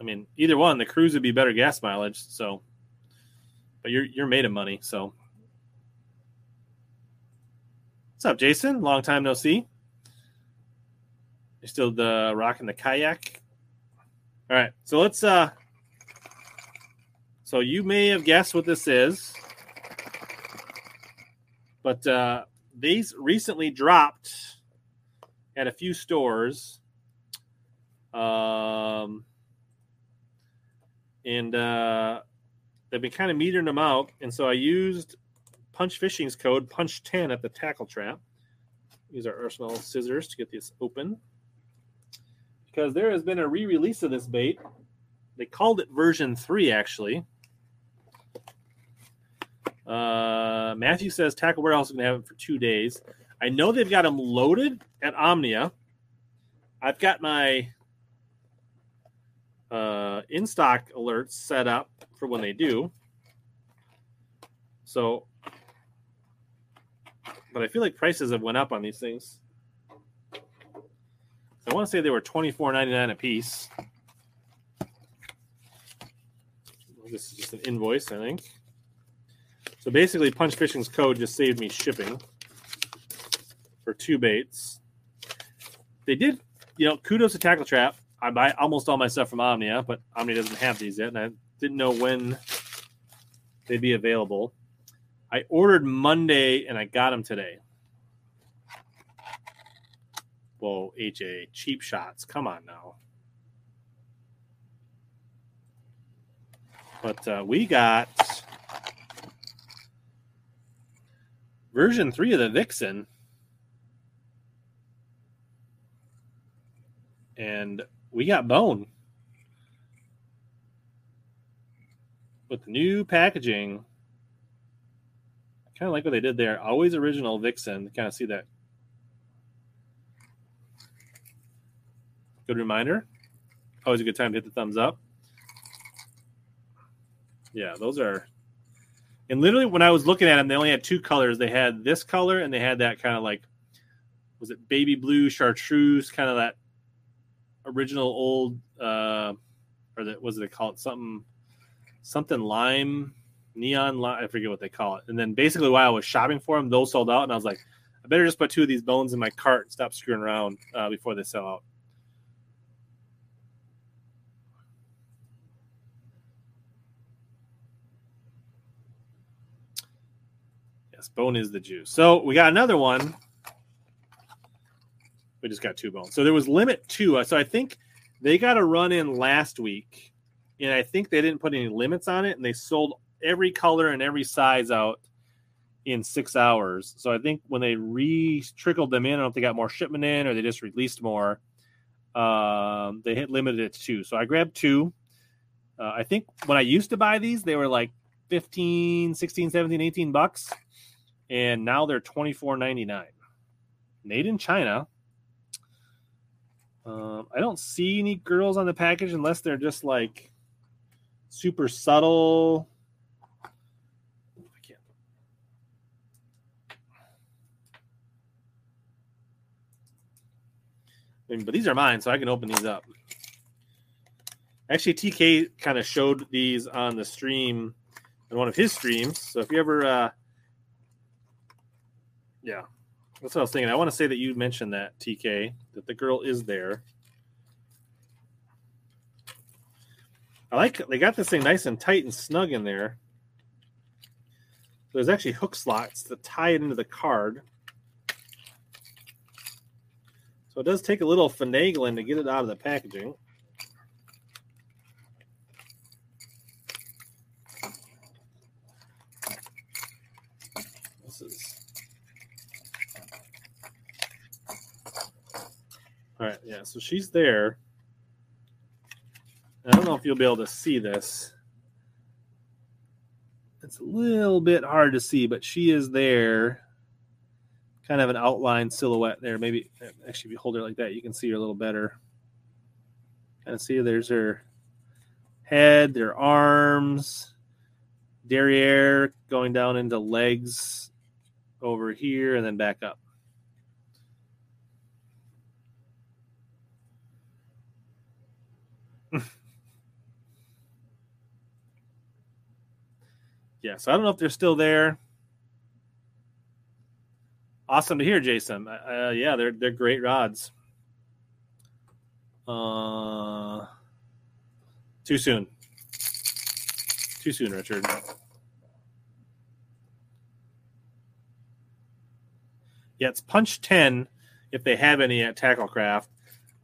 I mean, either one, the cruise would be better gas mileage. So, but you're you're made of money. So, what's up, Jason? Long time no see. You're still the rocking the kayak. All right, so let's uh so you may have guessed what this is, but uh, these recently dropped at a few stores. Um, and uh, they've been kind of metering them out. And so I used Punch Fishing's code, Punch 10 at the tackle trap. Use our Arsenal scissors to get this open. Because there has been a re release of this bait. They called it version 3, actually. Uh, Matthew says Tackle Warehouse is going to have it for two days. I know they've got them loaded at Omnia. I've got my uh, in stock alerts set up for when they do. So, but I feel like prices have went up on these things. I want to say they were twenty four ninety nine a piece. This is just an invoice, I think. So basically, Punch Fishing's code just saved me shipping for two baits. They did, you know, kudos to Tackle Trap. I buy almost all my stuff from Omnia, but Omnia doesn't have these yet, and I didn't know when they'd be available. I ordered Monday and I got them today. Whoa, AJ, cheap shots. Come on now. But uh, we got version three of the Vixen. And we got Bone with the new packaging. I kind of like what they did there. Always original Vixen. Kind of see that Good reminder. Always a good time to hit the thumbs up. Yeah, those are. And literally, when I was looking at them, they only had two colors. They had this color, and they had that kind of like, was it baby blue chartreuse, kind of that original old, uh, or that was it they call it something, something lime, neon lime. I forget what they call it. And then basically, while I was shopping for them, those sold out, and I was like, I better just put two of these bones in my cart and stop screwing around uh, before they sell out. Bone is the juice. So we got another one. We just got two bones. So there was limit two. So I think they got a run in last week, and I think they didn't put any limits on it, and they sold every color and every size out in six hours. So I think when they re trickled them in, I don't know if they got more shipment in or they just released more. Um, they hit limited it to two. So I grabbed two. Uh, I think when I used to buy these, they were like 15, 16, 17, 18 bucks. And now they're 24.99. Made in China. Um, I don't see any girls on the package unless they're just like super subtle but these are mine, so I can open these up. Actually, TK kind of showed these on the stream in one of his streams. So if you ever, uh, yeah, that's what I was thinking. I want to say that you mentioned that TK that the girl is there. I like they got this thing nice and tight and snug in there. There's actually hook slots to tie it into the card. So it does take a little finagling to get it out of the packaging. This is all right. Yeah, so she's there. I don't know if you'll be able to see this. It's a little bit hard to see, but she is there kind of an outline silhouette there. Maybe actually, if you hold her like that, you can see her a little better. Kind of see there's her head, their arms, derriere going down into legs over here, and then back up. Yeah, so I don't know if they're still there. Awesome to hear, Jason. Uh, uh, yeah, they're they're great rods. Uh, too soon. Too soon, Richard. Yeah, it's punch ten if they have any at Tackle Trap.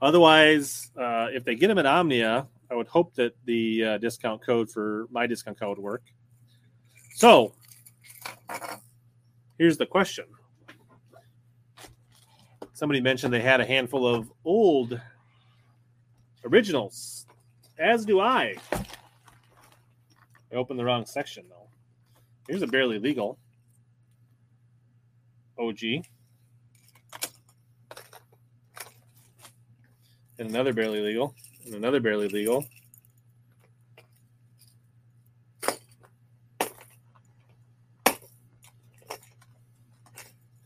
Otherwise, uh, if they get them at Omnia, I would hope that the uh, discount code for my discount code would work. So, here's the question somebody mentioned they had a handful of old originals, as do I. I opened the wrong section though. Here's a barely legal OG. And another barely legal. And another barely legal.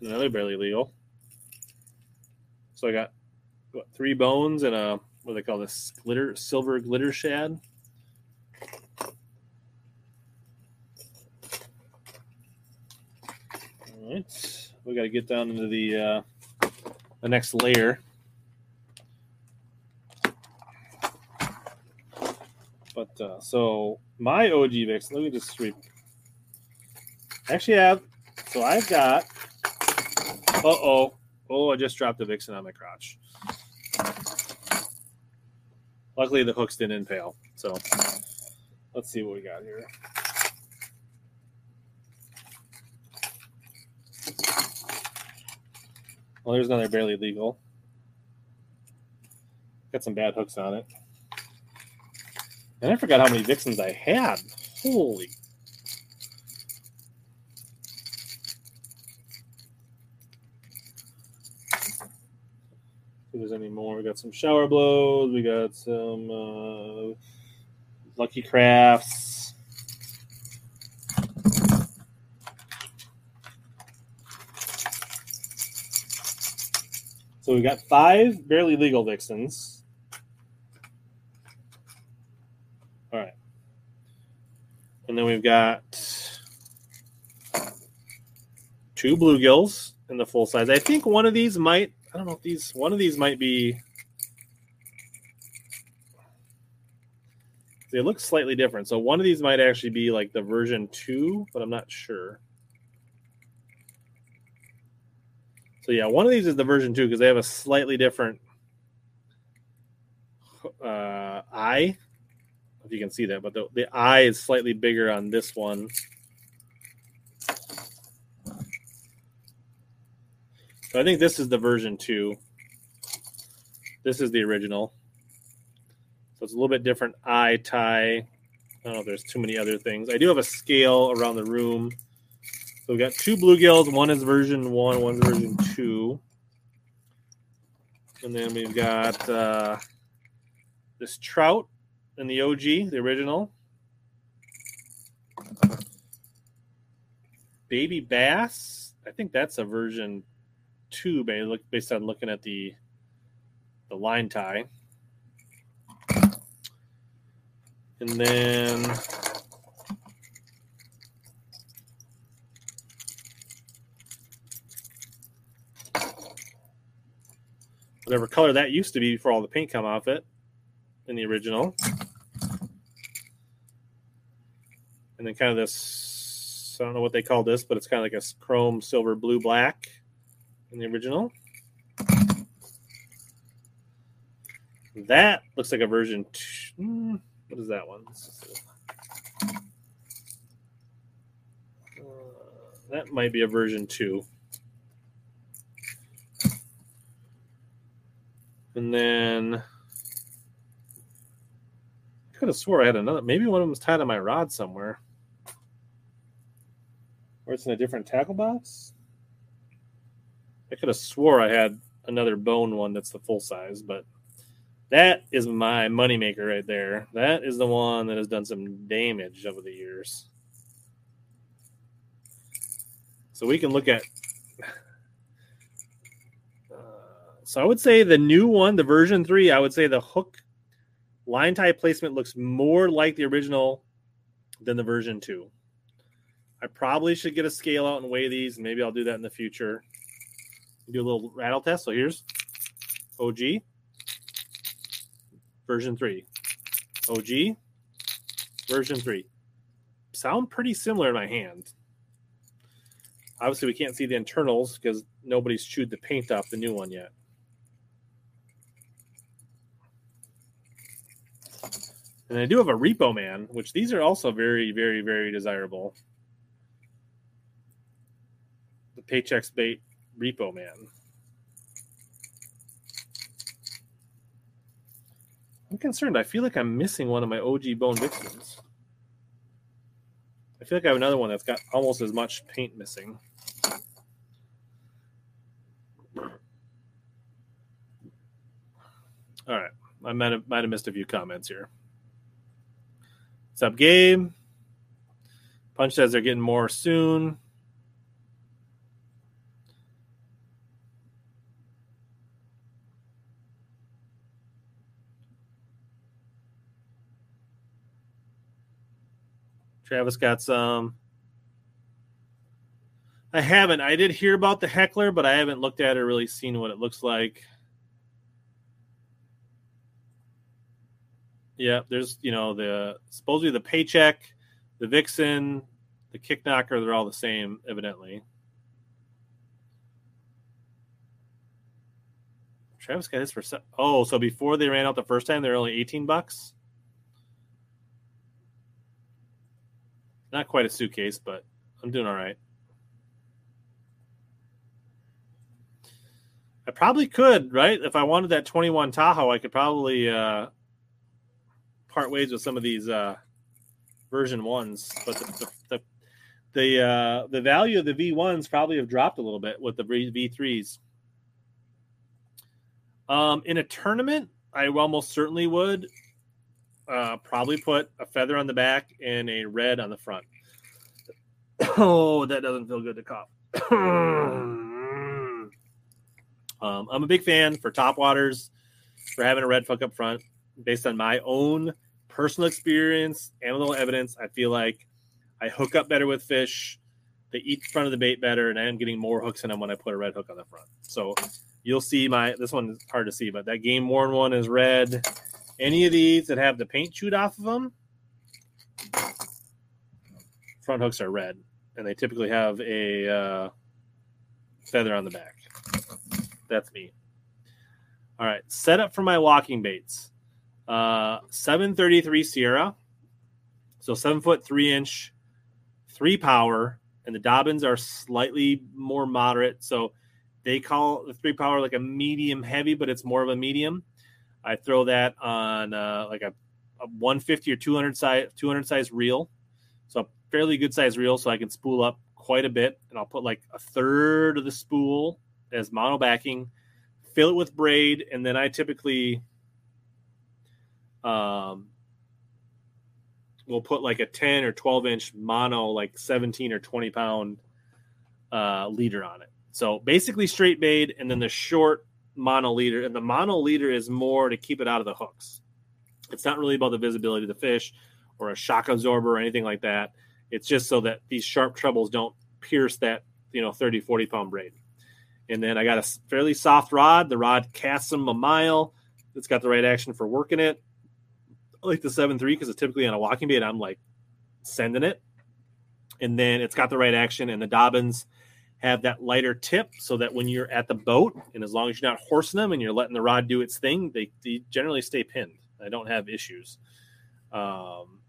And another barely legal. So I got what, three bones and a what do they call this glitter silver glitter shad. All right, we got to get down into the uh, the next layer. But uh, so my OG Vix, let me just sweep. Actually, have so I've got. Uh oh, Oh, I just dropped a vixen on my crotch. Luckily, the hooks didn't impale. So let's see what we got here. Well, there's another barely legal. Got some bad hooks on it. And I forgot how many vixens I had. Holy there's any more, we got some shower blows. We got some uh, Lucky Crafts. So we got five barely legal vixens. All right. And then we've got two bluegills in the full size. I think one of these might, I don't know if these, one of these might be, they look slightly different. So one of these might actually be like the version two, but I'm not sure. So yeah, one of these is the version two because they have a slightly different uh, eye. If you can see that, but the, the eye is slightly bigger on this one. I think this is the version two. This is the original. So it's a little bit different eye tie. I don't know if there's too many other things. I do have a scale around the room. So we've got two bluegills. One is version one, one's version two. And then we've got uh, this trout in the OG, the original. Baby bass. I think that's a version two, based on looking at the the line tie. And then whatever color that used to be before all the paint come off it in the original. And then kind of this, I don't know what they call this, but it's kind of like a chrome, silver, blue, black in the original. That looks like a version. Two, hmm, what is that one? Uh, that might be a version two. And then I could have swore I had another. Maybe one of them was tied on my rod somewhere. Or it's in a different tackle box. I could have swore I had another bone one that's the full size, but that is my moneymaker right there. That is the one that has done some damage over the years. So we can look at. Uh, so I would say the new one, the version three, I would say the hook line tie placement looks more like the original than the version two. I probably should get a scale out and weigh these. Maybe I'll do that in the future. Do a little rattle test. So here's OG version 3. OG, version 3. Sound pretty similar in my hand. Obviously, we can't see the internals because nobody's chewed the paint off the new one yet. And I do have a Repo Man, which these are also very, very, very desirable. The Paycheck Bait Repo Man. I'm concerned. I feel like I'm missing one of my OG Bone Vixens. I feel like I have another one that's got almost as much paint missing. All right. I might have, might have missed a few comments here. What's up? Punch says they're getting more soon. Travis got some. I haven't. I did hear about the heckler, but I haven't looked at it, or really seen what it looks like. Yeah, there's you know the supposedly the paycheck, the vixen, the kick knocker. They're all the same, evidently. Travis got this for oh, so before they ran out the first time, they're only eighteen bucks. Not quite a suitcase, but I'm doing all right. I probably could, right? If I wanted that 21 Tahoe, I could probably uh, part ways with some of these uh, version ones. But the the the, the, uh, the value of the V1s probably have dropped a little bit with the V3s. Um, in a tournament, I almost certainly would uh, probably put a feather on the back and a red on the front. oh, that doesn't feel good to cough. um, I'm a big fan for top waters for having a red hook up front based on my own personal experience, analytical evidence. I feel like I hook up better with fish. They eat the front of the bait better, and I am getting more hooks in them when I put a red hook on the front. So you'll see my this one is hard to see, but that game worn one is red. Any of these that have the paint chewed off of them, front hooks are red, and they typically have a uh, feather on the back. That's me. All right, set up for my walking baits. Uh, 733 Sierra, so seven foot three inch, three power, and the Dobyns are slightly more moderate. So they call the three power like a medium heavy, but it's more of a medium. I throw that on uh, like a, a 150 or 200 size 200 size reel, so a fairly good size reel, so I can spool up quite a bit, and I'll put like a third of the spool as mono backing, fill it with braid, and then I typically um will put like a 10 or 12 inch mono like 17 or 20 pound uh leader on it. So basically straight bait and then the short mono leader and the mono leader is more to keep it out of the hooks. It's not really about the visibility of the fish or a shock absorber or anything like that. It's just so that these sharp trebles don't pierce that you know 30 40 pound braid. And then i got a fairly soft rod. The rod casts them a mile. It's got the right action for working it. I like the seven three because it's typically on a walking bait. I'm like sending it, and then it's got the right action. And the Dobyns have that lighter tip so that when you're at the boat, and as long as you're not horsing them and you're letting the rod do its thing, they, they generally stay pinned. I don't have issues. Um,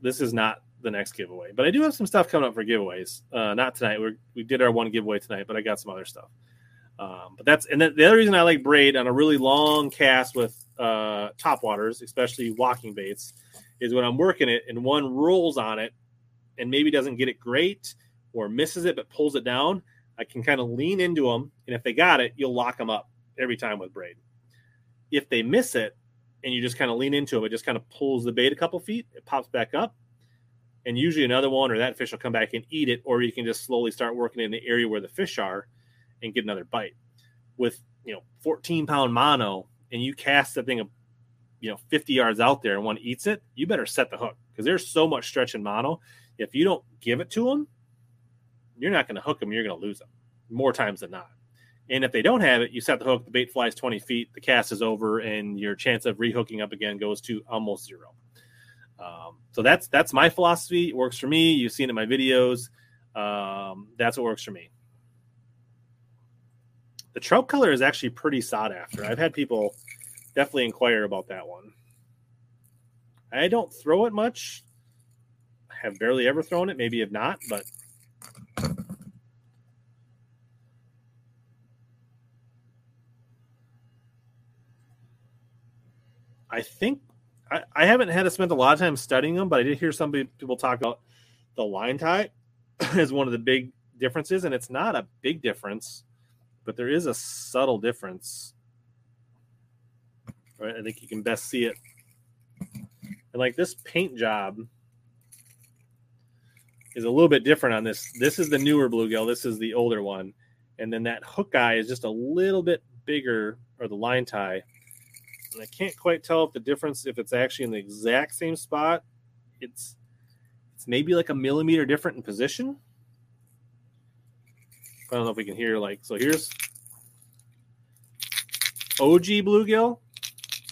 this is not the next giveaway, but I do have some stuff coming up for giveaways. Uh, not tonight. we we did our one giveaway tonight, but I got some other stuff. Um, but that's and the, the other reason I like braid on a really long cast with uh, top waters, especially walking baits, is when I'm working it and one rolls on it and maybe doesn't get it great or misses it but pulls it down, I can kind of lean into them. And if they got it, you'll lock them up every time with braid. If they miss it and you just kind of lean into them, it just kind of pulls the bait a couple feet, it pops back up. And usually another one or that fish will come back and eat it, or you can just slowly start working in the area where the fish are and get another bite. With you know 14 pound mono, and you cast that thing, you know, 50 yards out there and one eats it, you better set the hook because there's so much stretch in mono. If you don't give it to them, you're not going to hook them. You're going to lose them more times than not. And if they don't have it, you set the hook, the bait flies 20 feet, the cast is over, and your chance of rehooking up again goes to almost zero. Um, so that's that's my philosophy. It works for me. You've seen it in my videos. Um, that's what works for me. The trout color is actually pretty sought after. I've had people definitely inquire about that one. I don't throw it much. I have barely ever thrown it, maybe have not, but I think I, I haven't had to spend a lot of time studying them, but I did hear some people talk about the line tie as one of the big differences, and it's not a big difference but there is a subtle difference. Right? I think you can best see it. And like this paint job is a little bit different on this. This is the newer bluegill. This is the older one. And then that hook eye is just a little bit bigger, or the line tie. And I can't quite tell if the difference, if it's actually in the exact same spot. It's it's maybe like a millimeter different in position. I don't know if we can hear like so. Here's OG bluegill,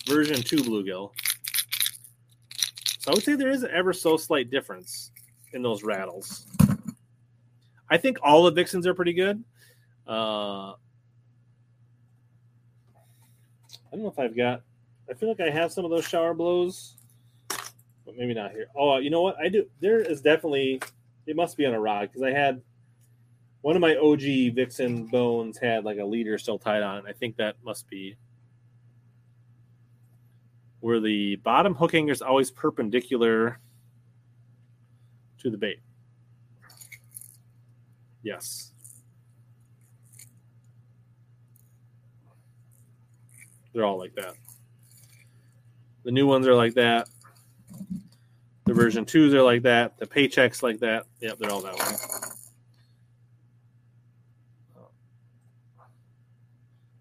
version two bluegill. So I would say there is an ever so slight difference in those rattles. I think all the Vixens are pretty good. Uh, I don't know if I've got. I feel like I have some of those shower blows, but maybe not here. Oh, you know what? I do. There is definitely. It must be on a rod because I had one of my OG Vixen bones had like a leader still tied on. I think that must be where the bottom hook hanger is always perpendicular to the bait. Yes. They're all like that. The new ones are like that. The version twos are like that. The paychecks like that. Yep, they're all that way.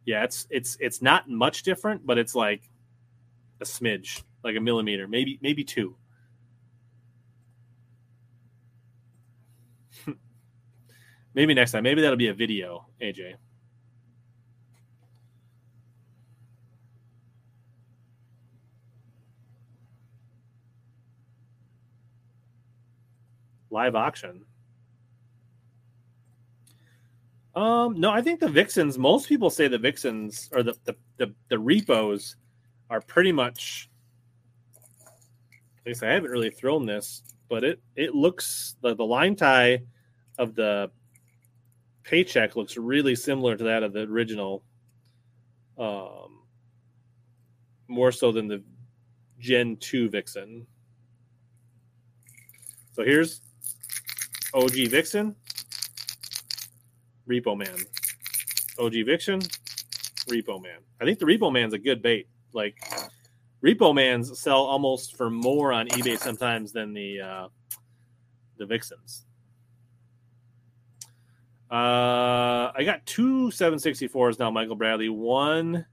Yeah, it's it's it's not much different, but it's like a smidge, like a millimeter, maybe maybe two. maybe next time. Maybe that'll be a video, AJ. Live auction. Um, no, I think the Vixens. Most people say the Vixens or the the the, the repos are pretty much. I guess I haven't really thrown this, but it it looks the the line tie of the paycheck looks really similar to that of the original. Um, more so than the Gen two Vixen. So here's OG Vixen, Repo Man. OG Vixen, Repo Man. I think the Repo Man's a good bait. Like Repo Mans sell almost for more on eBay sometimes than the uh, the Vixens. Uh, I got two 764s now, Michael Bradley. One,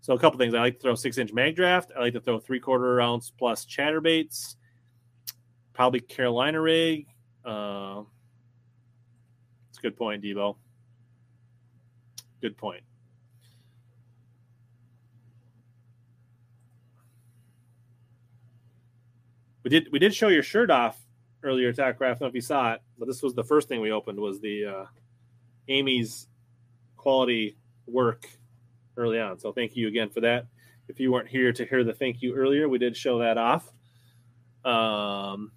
so a couple things. I like to throw six inch mag draft. I like to throw three quarter ounce plus chatterbaits. Probably Carolina rig. Uh, it's a good point, Debo. Good point. We did we did show your shirt off earlier, Tack I don't know if you saw it, but this was the first thing we opened was the uh, Amy's quality work early on. So thank you again for that. If you weren't here to hear the thank you earlier, we did show that off. Um,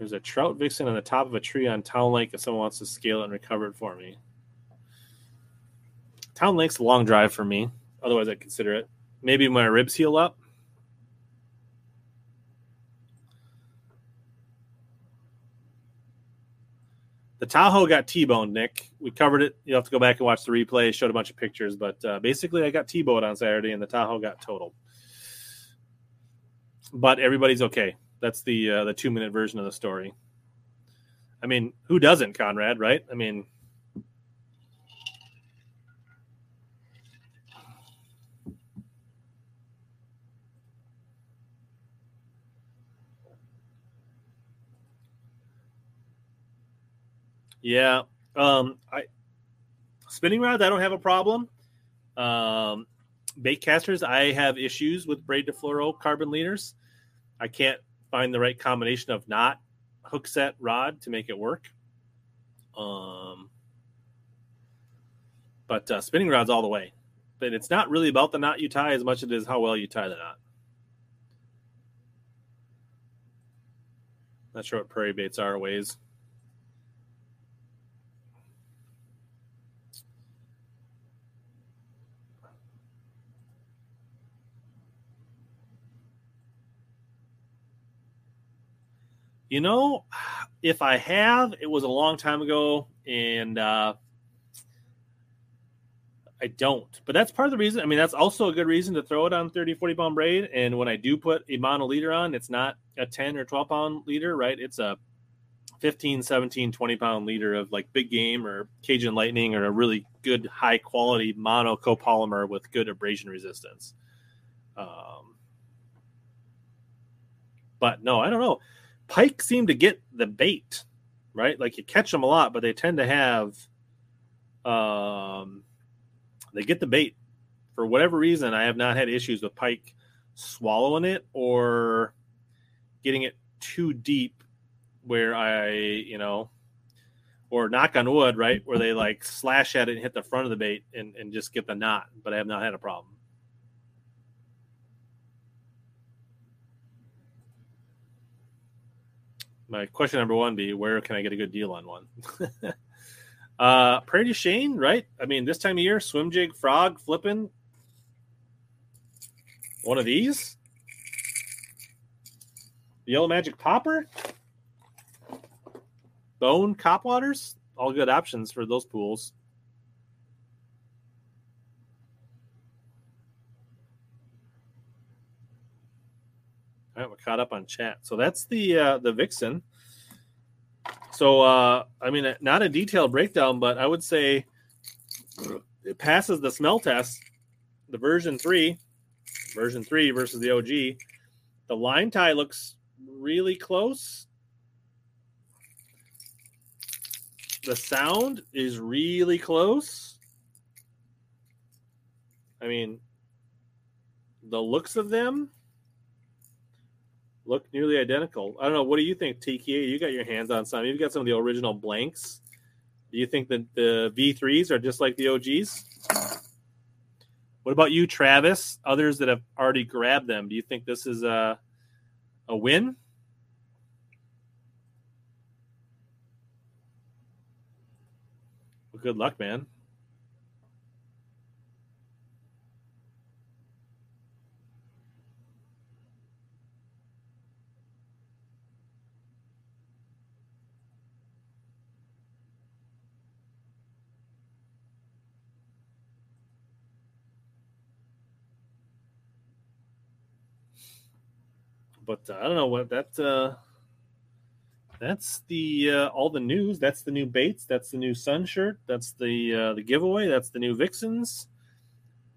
There's a trout vixen on the top of a tree on Town Lake if someone wants to scale it and recover it for me. Town Lake's a long drive for me. Otherwise, I'd consider it. Maybe my ribs heal up. The Tahoe got T-boned, Nick. We covered it. You'll have to go back and watch the replay. Showed a bunch of pictures, but uh, basically, I got T-boned on Saturday, and the Tahoe got totaled. But everybody's okay. That's the uh, the two minute version of the story. I mean, who doesn't, Conrad? Right? I mean, yeah. Um, I spinning rods. I don't have a problem. Um, bait casters. I have issues with braid to fluoro carbon leaders. I can't find the right combination of knot, hook set, rod to make it work. Um, but uh, spinning rods all the way. But it's not really about the knot you tie as much as it is how well you tie the knot. Not sure what prairie baits are ways. You know, if I have, it was a long time ago, and uh, I don't. But that's part of the reason. I mean, that's also a good reason to throw it on 30, 40 pound braid. And when I do put a mono leader on, it's not a 10 or 12 pound leader, right? It's a 15, 17, 20 pound leader of like big game or Cajun lightning or a really good high quality mono copolymer with good abrasion resistance. Um, but no, I don't know pike seem to get the bait, right? Like you catch them a lot, but they tend to have, um, they get the bait for whatever reason. I have not had issues with pike swallowing it or getting it too deep where I, you know, or knock on wood, right? Where they like slash at it and hit the front of the bait and, and just get the knot, but I have not had a problem. My question number one be where can I get a good deal on one? uh, du Chien, right? I mean, this time of year, swim jig, frog, flipping. One of these, the Yellow Magic Popper. Bone, Cop Waters, all good options for those pools. All right, we're caught up on chat. So that's the uh, the Vixen. So uh, I mean, not a detailed breakdown, but I would say it passes the smell test. The version three, version three versus the OG. The line tie looks really close. The sound is really close. I mean, the looks of them look nearly identical. I don't know. What do you think, Tiki? You got your hands on some. You've got some of the original blanks. Do you think that the V3s are just like the OGs? What about you, Travis? Others that have already grabbed them. Do you think this is a a win? Well, good luck, man. But uh, I don't know what that. Uh, that's the uh, all the news. That's the new Bates. That's the new Sun shirt. That's the uh, the giveaway. That's the new Vixens.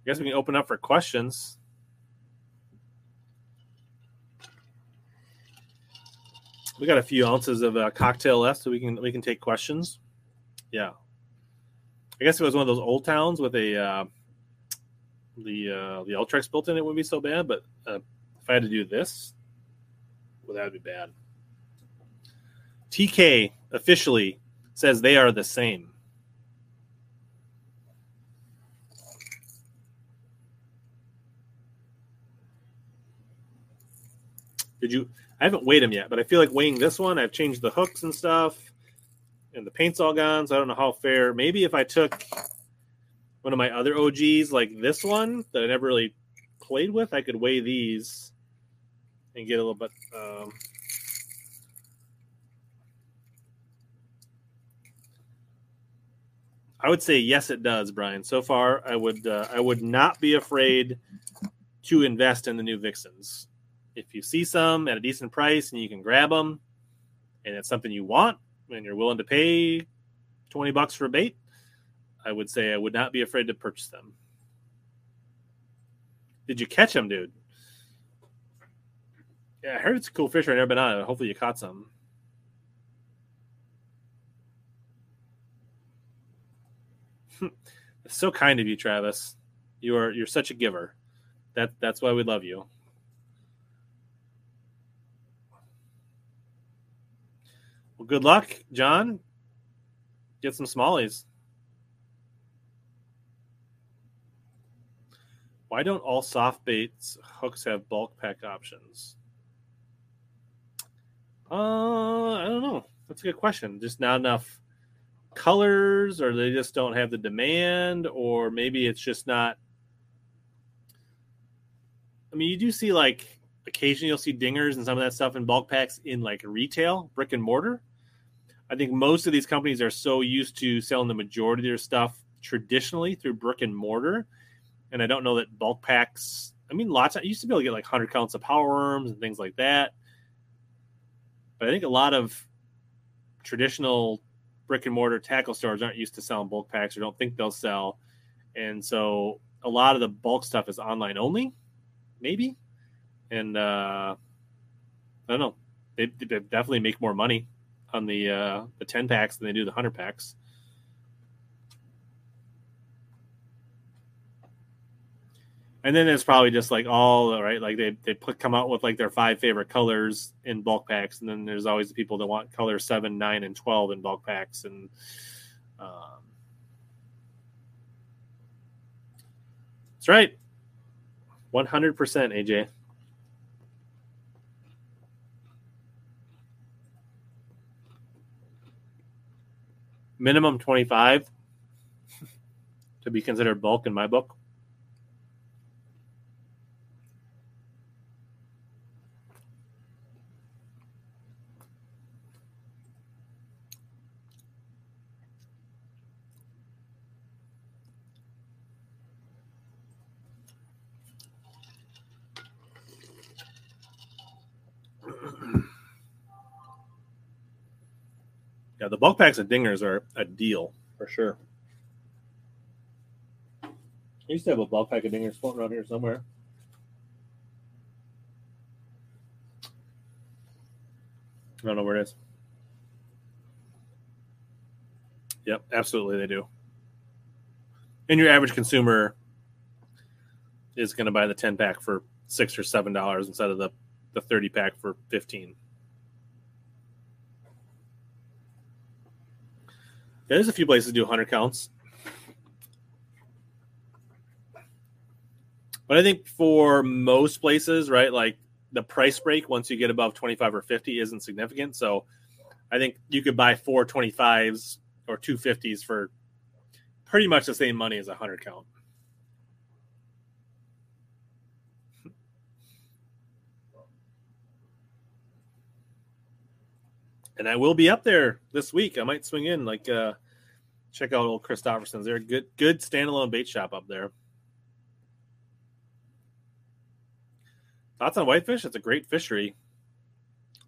I guess we can open up for questions. We got a few ounces of uh, cocktail left, so we can we can take questions. Yeah, I guess it was one of those old towns with a uh, the uh, the Ultrex built in. It wouldn't be so bad, but uh, if I had to do this, well, that would be bad. TK officially says they are the same. Did you? I haven't weighed them yet, but I feel like weighing this one. I've changed the hooks and stuff, and the paint's all gone, so I don't know how fair. Maybe if I took one of my other OGs, like this one that I never really played with, I could weigh these and get a little bit. Um, I would say yes, it does, Brian. So far, I would uh, I would not be afraid to invest in the new Vixens. If you see some at a decent price and you can grab them, and it's something you want and you're willing to pay twenty bucks for a bait, I would say I would not be afraid to purchase them. Did you catch them, dude? Yeah, I heard it's a cool fish. Never been on it. Hopefully, you caught some. it's so kind of you, Travis. You are you're such a giver. That that's why we love you. Well, good luck, John. Get some smallies. Why don't all soft baits hooks have bulk pack options? Uh, I don't know. That's a good question. Just not enough colors, or they just don't have the demand, or maybe it's just not. I mean, you do see like occasionally you'll see dingers and some of that stuff in bulk packs in like retail, brick and mortar. I think most of these companies are so used to selling the majority of their stuff traditionally through brick and mortar. And I don't know that bulk packs, I mean, lots, of, I used to be able to get like 100 counts of power worms and things like that. But I think a lot of traditional brick and mortar tackle stores aren't used to selling bulk packs or don't think they'll sell. And so a lot of the bulk stuff is online only, maybe. And uh, I don't know. They, they definitely make more money on the uh, the 10 packs than they do the 100 packs. And then it's probably just like all right like they they put come out with like their five favorite colors in bulk packs. And then there's always the people that want color 7 9 and 12 in bulk packs. And um, that's right. 100% aj minimum 25 to be considered bulk in my book Yeah, the bulk packs of dingers are a deal for sure. I used to have a bulk pack of dingers floating around here somewhere. I don't know where it is. Yep, absolutely they do. And your average consumer is going to buy the 10 pack for 6 or 7 dollars instead of the the 30 pack for 15. There's a few places to do 100 counts. But I think for most places, right, like the price break once you get above 25 or 50 isn't significant. So I think you could buy four 25s or 250s for pretty much the same money as a 100 count. and I will be up there this week. I might swing in, like, uh, check out old Christopherson's. They're a good, good standalone bait shop up there. Thoughts on whitefish? It's a great fishery.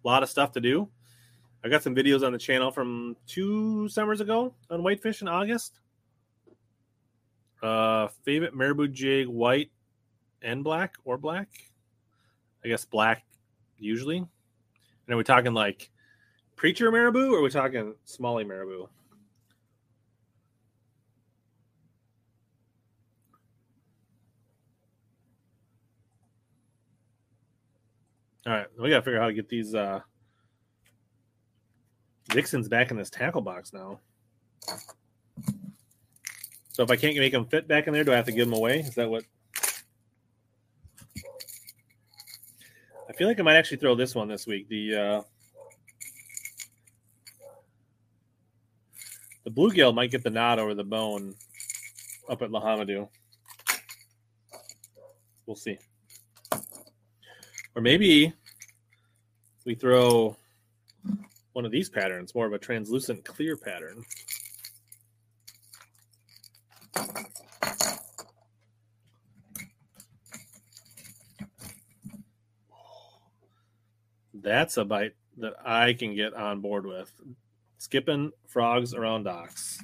A lot of stuff to do. I got some videos on the channel from two summers ago on whitefish in August. Uh, favorite marabou jig, white and black or black. I guess black usually. And are we talking like preacher marabou or are we talking smalley marabou? All right, we gotta figure out how to get these uh Vixens back in this tackle box now. So if I can't make them fit back in there, do I have to give them away? Is that what? I feel like I might actually throw this one this week. The uh, the bluegill might get the nod over the bone up at Lahamadou. We'll see. Or maybe we throw one of these patterns, more of a translucent clear pattern. That's a bite that I can get on board with. Skipping frogs around docks.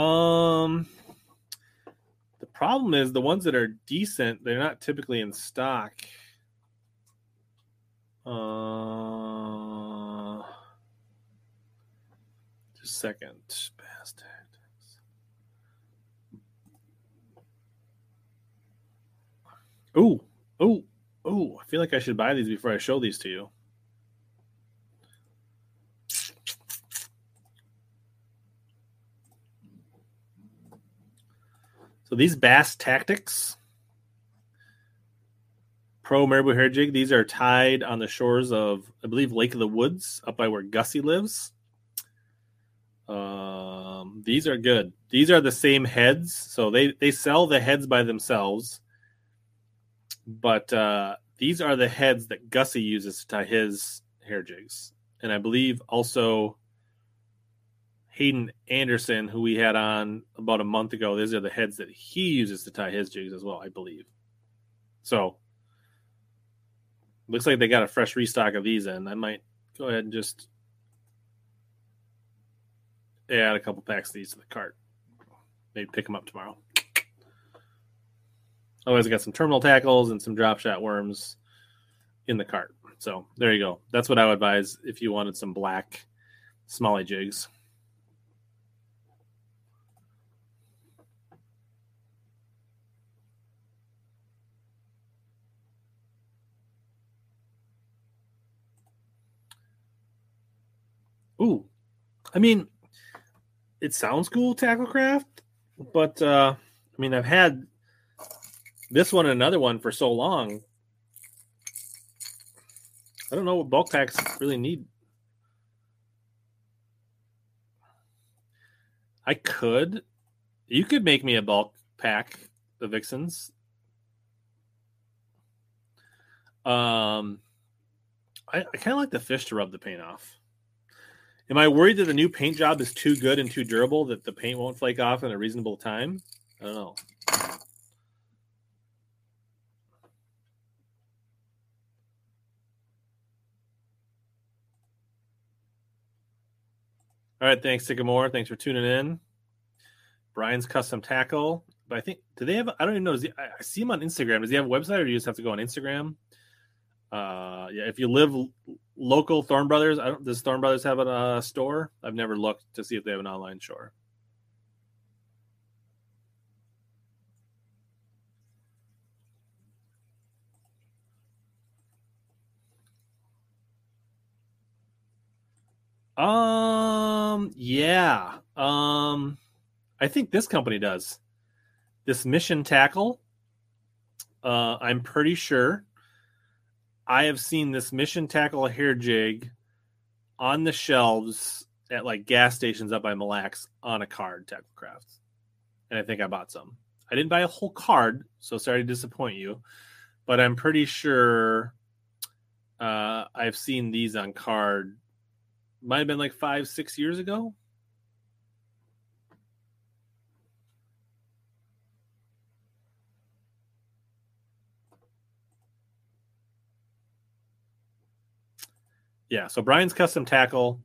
Um, the problem is the ones that are decent, they're not typically in stock. Uh, just a second. Bass tactics. Oh, oh, oh! I feel like I should buy these before I show these to you. So these bass tactics, pro marabou hair jig, these are tied on the shores of, I believe, Lake of the Woods, up by where Gussie lives. Um, these are good. These are the same heads, so they they sell the heads by themselves, but uh, these are the heads that Gussie uses to tie his hair jigs, and I believe also Hayden Anderson, who we had on about a month ago. These are the heads that he uses to tie his jigs as well, I believe. So looks like they got a fresh restock of these in. I might go ahead and just add a couple packs of these to the cart. Maybe pick them up tomorrow. Otherwise, I got some terminal tackles and some drop shot worms in the cart. So there you go. That's what I would advise if you wanted some black smalley jigs. Ooh, I mean, it sounds cool, Tacklecraft, but uh, I mean, I've had this one and another one for so long. I don't know what bulk packs really need. I could. You could make me a bulk pack, the Vixens. Um, I, I kind of like the fish to rub the paint off Am I worried that the new paint job is too good and too durable that the paint won't flake off in a reasonable time? I don't know. All right, thanks, Sycamore. Thanks for tuning in. Brian's Custom Tackle. But I think do they have? I don't even know. He, I see him on Instagram. Does he have a website, or do you just have to go on Instagram? Uh, yeah, if you live local, Thorne Brothers. I don't. Does Thorne Brothers have a uh, store? I've never looked to see if they have an online store. Um, yeah. Um, I think this company does. This Mission Tackle. Uh, I'm pretty sure I have seen this Mission Tackle hair jig on the shelves at like gas stations up by Mille Lacs on a card, Tackle Crafts. And I think I bought some. I didn't buy a whole card, so sorry to disappoint you, but I'm pretty sure uh, I've seen these on card might have been like five, six years ago. Yeah, so Brian's Custom Tackle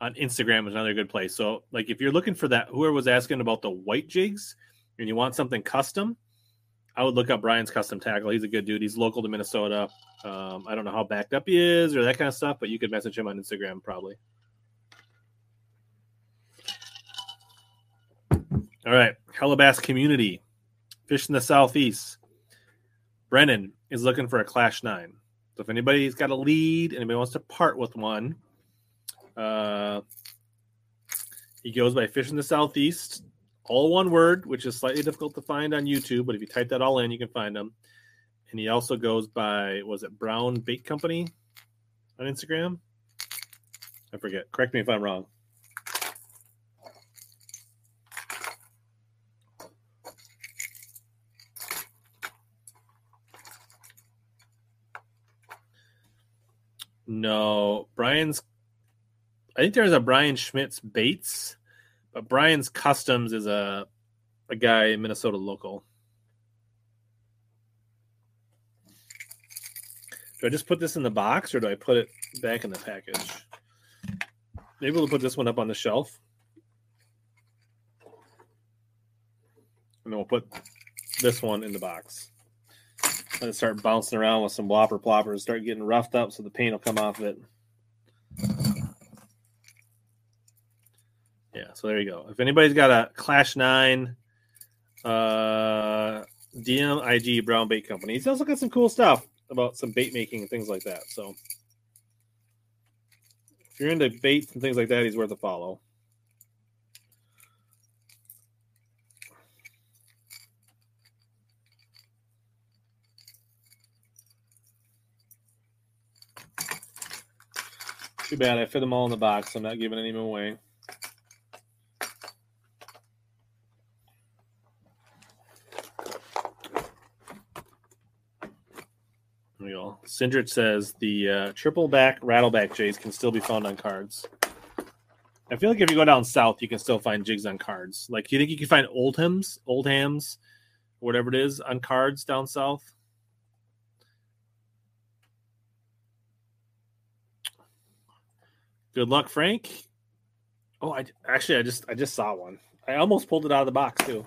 on Instagram is another good place. So, like, if you're looking for that, whoever was asking about the white jigs and you want something custom, I would look up Brian's Custom Tackle. He's a good dude. He's local to Minnesota. Um, I don't know how backed up he is or that kind of stuff, but you could message him on Instagram probably. All right, Hellabass community, fish in the southeast. Brennan is looking for a Clash Nine. So if anybody's got a lead, anybody wants to part with one, uh, he goes by Fish in the Southeast, all one word, which is slightly difficult to find on YouTube, but if you type that all in, you can find him. And he also goes by was it Brown Bait Company on Instagram? I forget. Correct me if I'm wrong. No, Brian's. I think there's a Brian Schmitz Baits, but Brian's Customs is a a guy Minnesota local. Do I just put this in the box or do I put it back in the package? Maybe we'll put this one up on the shelf. And then we'll put this one in the box. Let it start bouncing around with some whopper ploppers, start getting roughed up so the paint will come off of it. Yeah, so there you go. If anybody's got a Clash 9 uh, DMIG Brown Bait Company, he's also got some cool stuff about some bait making and things like that. So if you're into baits and things like that, he's worth a follow. Too bad I fit them all in the box. I'm not giving any away. There we go. Says the uh, triple back rattleback jays can still be found on cards. I feel like if you go down south, you can still find jigs on cards. Like, do you think you can find Oldhams, old hams, whatever it is, on cards down south? Good luck, Frank. Oh, I actually I just I just saw one. I almost pulled it out of the box too.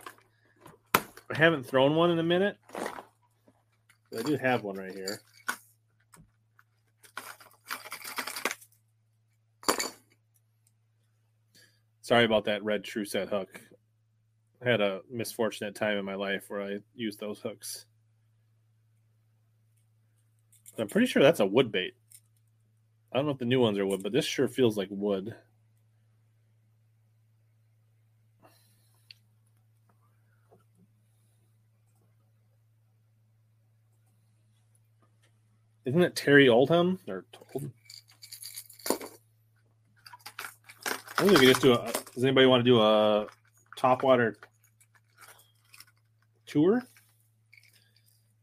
I haven't thrown one in a minute. I do have one right here. Sorry about that red true set hook. I had a misfortunate time in my life where I used those hooks. I'm pretty sure that's a wood bait. I don't know if the new ones are wood, but this sure feels like wood. Isn't it Terry Oldham or Old? I think we just do a. Does anybody want to do a top water tour?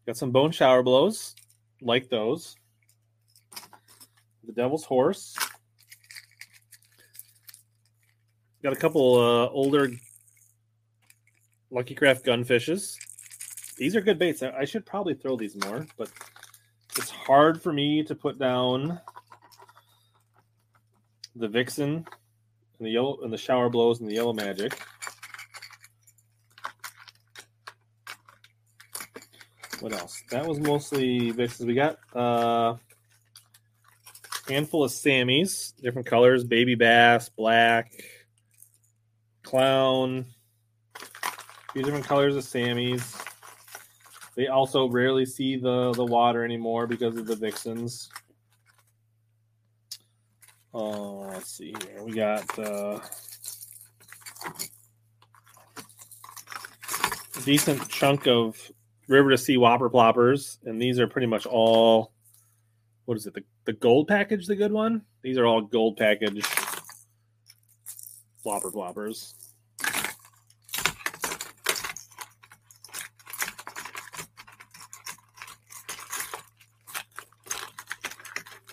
Got some bone shower blows, like those the Devil's Horse. got a couple uh, older Lucky Craft gunfishes. These are good baits. I, should probably throw these more, but it's hard for me to put down the Vixen and the yellow and the shower blows and the yellow magic. What else? That was mostly Vixens. We got uh handful of Sammys, different colors, baby bass, black, clown, a few different colors of Sammys. They also rarely see the, the water anymore because of the vixens. Uh, let's see here. We got uh, a decent chunk of River2Sea whopper ploppers, and these are pretty much all. What is it? The, the gold package, the good one? These are all gold package whopper ploppers.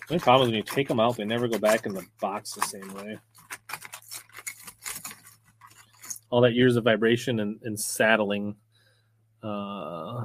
The only problem is when you take them out, they never go back in the box the same way. All that years of vibration and, and saddling. Uh,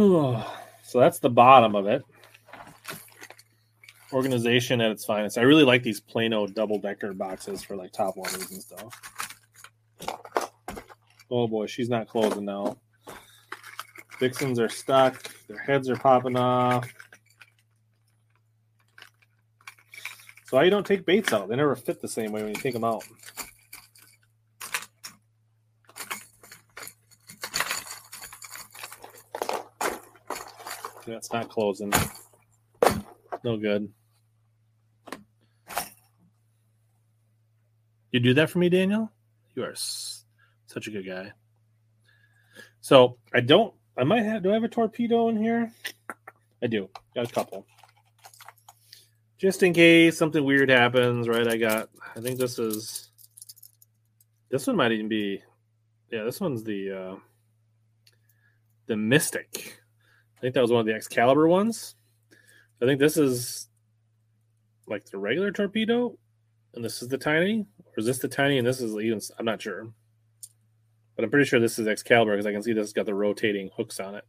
so that's the bottom of it. Organization at its finest. I really like these Plano double decker boxes for like top waters and stuff. Oh boy, she's not closing now. Vixens are stuck. Their heads are popping off. So why you don't take baits out? They never fit the same way when you take them out. That's not closing. No good. You do that for me, Daniel? You are s- such a good guy. So I don't. I might have. Do I have a torpedo in here? I do. Got a couple. Just in case something weird happens, right? I got. I think this is. This one might even be. Yeah, this one's the. uh The Mystic. I think that was one of the Excalibur ones. I think this is like the regular torpedo, and this is the tiny, or is this the tiny and this is even? I'm not sure, but I'm pretty sure this is Excalibur because I can see this has got the rotating hooks on it.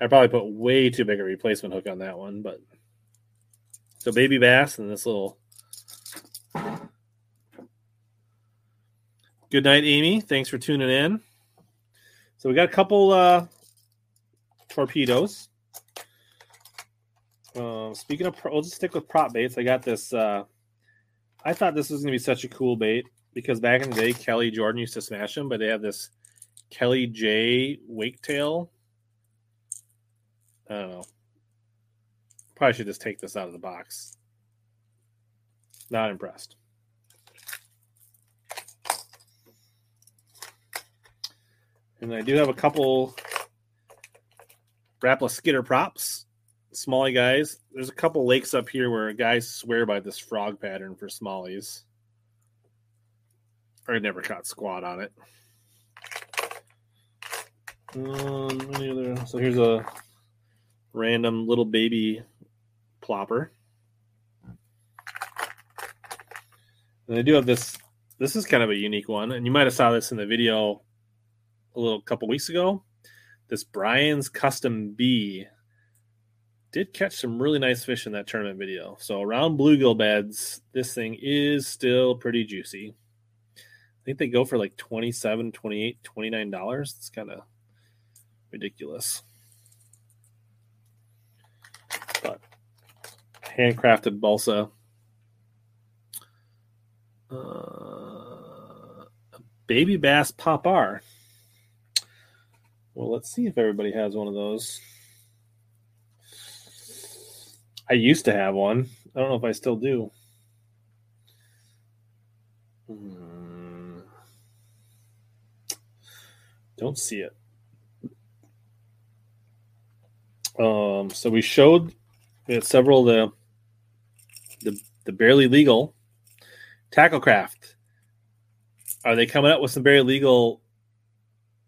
I probably put way too big a replacement hook on that one, but so baby bass and this little. Good night, Amy. Thanks for tuning in. So we got a couple uh, torpedoes. Uh, speaking of, we'll just stick with prop baits. I got this. Uh, I thought this was going to be such a cool bait because back in the day, Kelly Jordan used to smash them, but they have this Kelly J wake tail. I don't know. Probably should just take this out of the box. Not impressed. And I do have a couple Rapala skitter props, smallie guys. There's a couple lakes up here where guys swear by this frog pattern for smallies. I never caught squat on it. Um, any other? So here's a random little baby plopper. And do have this. This is kind of a unique one, and you might have saw this in the video a little couple weeks ago. This Brian's Custom B did catch some really nice fish in that tournament video. So around bluegill beds, this thing is still pretty juicy. I think they go for like 27 28 29 dollars. It's kind of ridiculous. But handcrafted balsa. Uh, baby bass pop R. Well, let's see if everybody has one of those. I used to have one. I don't know if I still do. Hmm. Don't see it. Um, so we showed we had several the the the barely legal tacklecraft. Are they coming up with some barely legal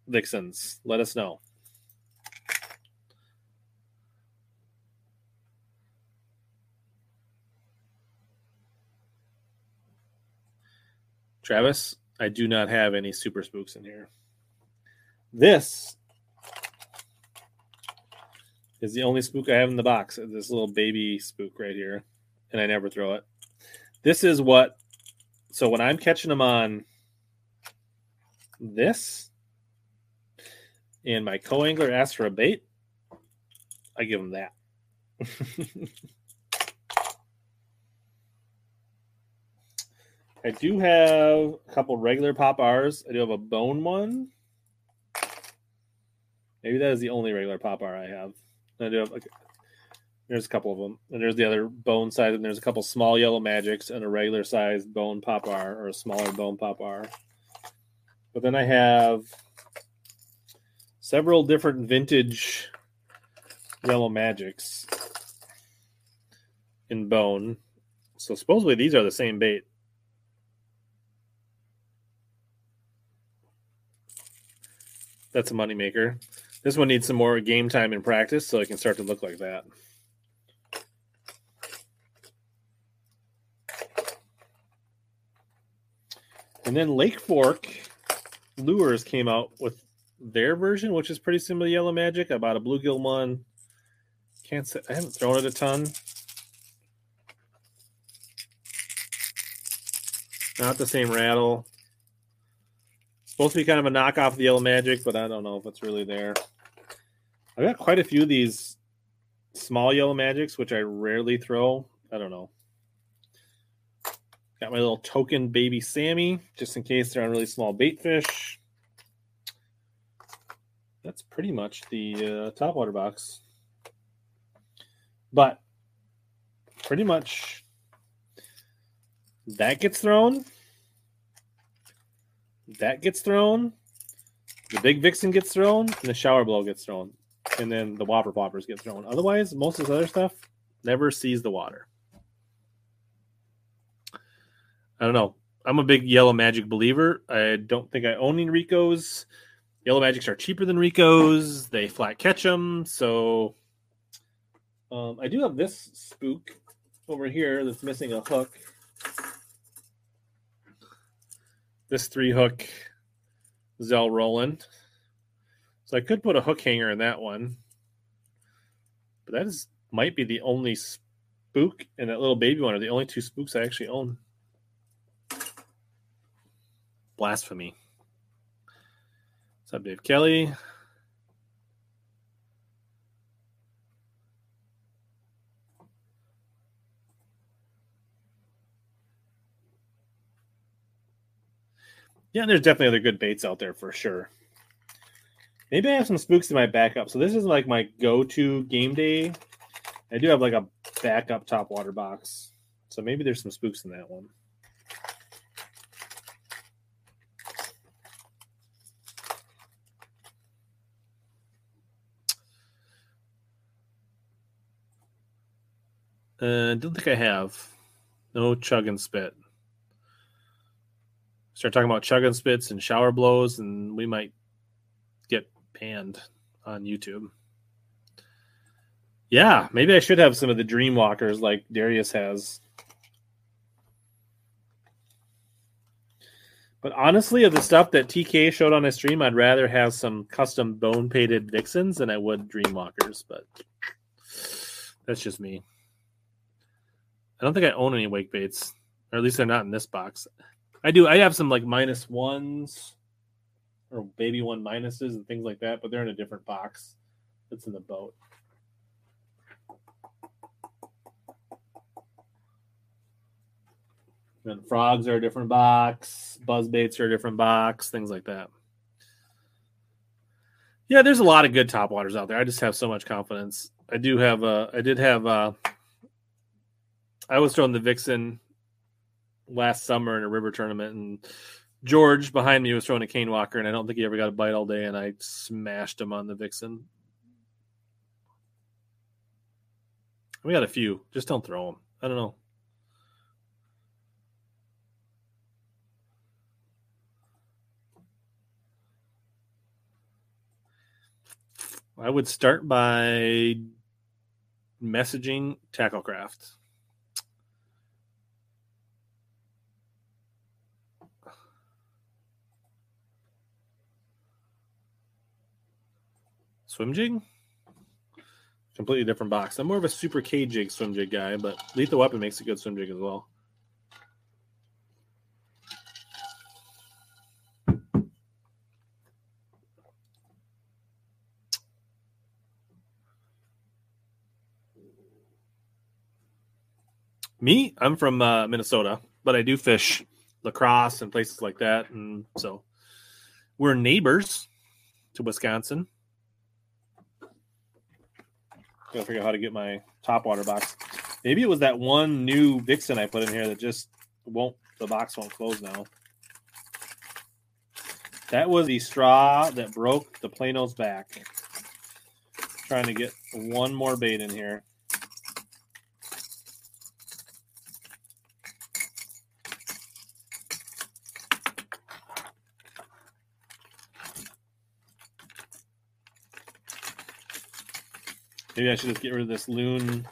vixens? Let us know. Travis, I do not have any super spooks in here. This is the only spook I have in the box. This little baby spook right here, and I never throw it. This is what. So when I'm catching them on this, and my co-angler asks for a bait, I give him that. I do have a couple regular pop R's. I do have a bone one. Maybe that is the only regular pop R I have. I do have like, there's a couple of them, and there's the other bone size, and there's a couple small yellow magics and a regular size bone pop R or a smaller bone pop R. But then I have several different vintage yellow magics in bone. So supposedly these are the same bait. That's a moneymaker. This one needs some more game time and practice so it can start to look like that. And then Lake Fork Lures came out with their version, which is pretty similar to Yellow Magic. I bought a bluegill one. Can't say I haven't thrown it a ton. Not the same rattle. Supposed to be kind of a knockoff of Yellow Magic, but I don't know if it's really there. I've got quite a few of these small Yellow Magics, which I rarely throw. I don't know. Got my little token baby Sammy, just in case they're on really small bait fish. That's pretty much the uh, top water box. But pretty much that gets thrown. That gets thrown. The big vixen gets thrown, and the shower blow gets thrown, and then the whopper poppers get thrown. Otherwise, most of this other stuff never sees the water. I don't know. I'm a big Yellow Magic believer. I don't think I own any Ricos. Yellow Magics are cheaper than Ricos. They flat catch them. So um, I do have this spook over here that's missing a hook. This three hook Zell Rowland. So I could put a hook hanger in that one. But that is might be the only spook and that little baby one are the only two spooks I actually own. Blasphemy. What's up, Dave Kelly? Yeah, there's definitely other good baits out there for sure. Maybe I have some spooks in my backup. So this is like my go-to game day. I do have like a backup top water box. So maybe there's some spooks in that one. Uh, don't think I have. No chug and spit. Start talking about chug and spits and shower blows, and we might get panned on YouTube. Yeah, maybe I should have some of the dream walkers like Darius has. But honestly, of the stuff that TK showed on his stream, I'd rather have some custom bone painted vixens than I would dream walkers. But that's just me. I don't think I own any wake baits, or at least they're not in this box. I do. I have some like minus ones or baby one minuses and things like that, but they're in a different box. that's in the boat. And frogs are a different box. Buzz baits are a different box. Things like that. Yeah, there's a lot of good top waters out there. I just have so much confidence. I do have. Uh, I did have. Uh, I was throwing the Vixen last summer in a river tournament, and George behind me was throwing a cane walker, and I don't think he ever got a bite all day, and I smashed him on the Vixen. We got a few. Just don't throw them. I don't know. I would start by messaging Tacklecraft. Swim jig? Completely different box. I'm more of a super K jig swim jig guy, but Lethal Weapon makes a good swim jig as well. Me, I'm from uh, Minnesota, but I do fish La Crosse and places like that, and so we're neighbors to Wisconsin. Gotta figure out how to get my top water box. Maybe it was that one new Vixen I put in here that just won't. The box won't close now. That was the straw that broke the Plano's back. Trying to get one more bait in here. Maybe I should just get rid of this loon.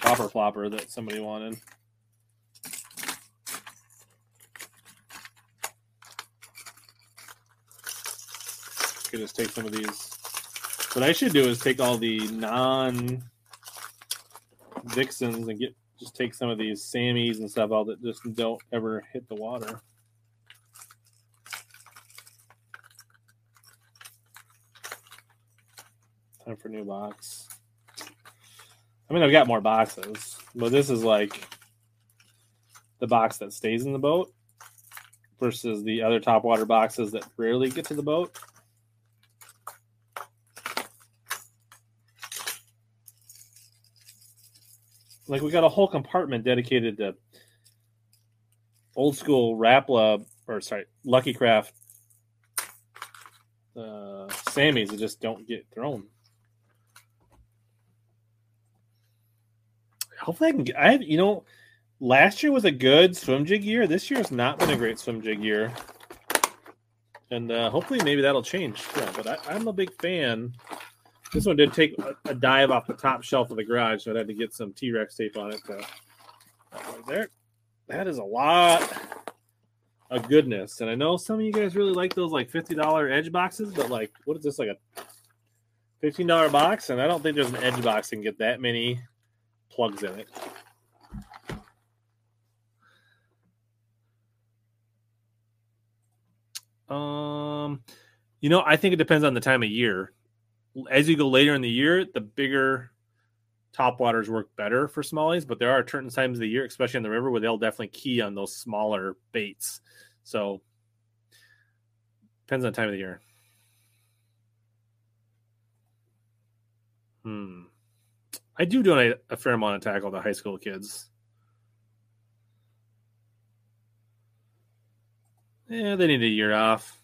Popper flopper that somebody wanted. Could just take some of these. What I should do is take all the non Vixens and get just take some of these Sammys and stuff out that just don't ever hit the water. Time for new box. I mean, I've got more boxes, but this is like the box that stays in the boat versus the other top water boxes that rarely get to the boat. Like we got a whole compartment dedicated to old school Rapala or sorry, Lucky Craft uh, Sammys that just don't get thrown. Hopefully I can get. I you know, last year was a good swim jig year. This year has not been a great swim jig year, and uh, hopefully maybe that'll change. Yeah, but I, am a big fan. This one did take a, a, dive off the top shelf of the garage, so I had to get some T Rex tape on it. To, right there, that is a lot of goodness. And I know some of you guys really like those like fifty dollar edge boxes, but like, what is this like a fifteen dollar box? And I don't think there's an edge box that can get that many plugs in it. Um, you know, I think it depends on the time of year. As you go later in the year, the bigger top waters work better for smallies, but there are certain times of the year, especially in the river, where they'll definitely key on those smaller baits. So depends on the time of the year. Hmm. I do donate a fair amount of tackle to high school kids. Yeah, they need a year off.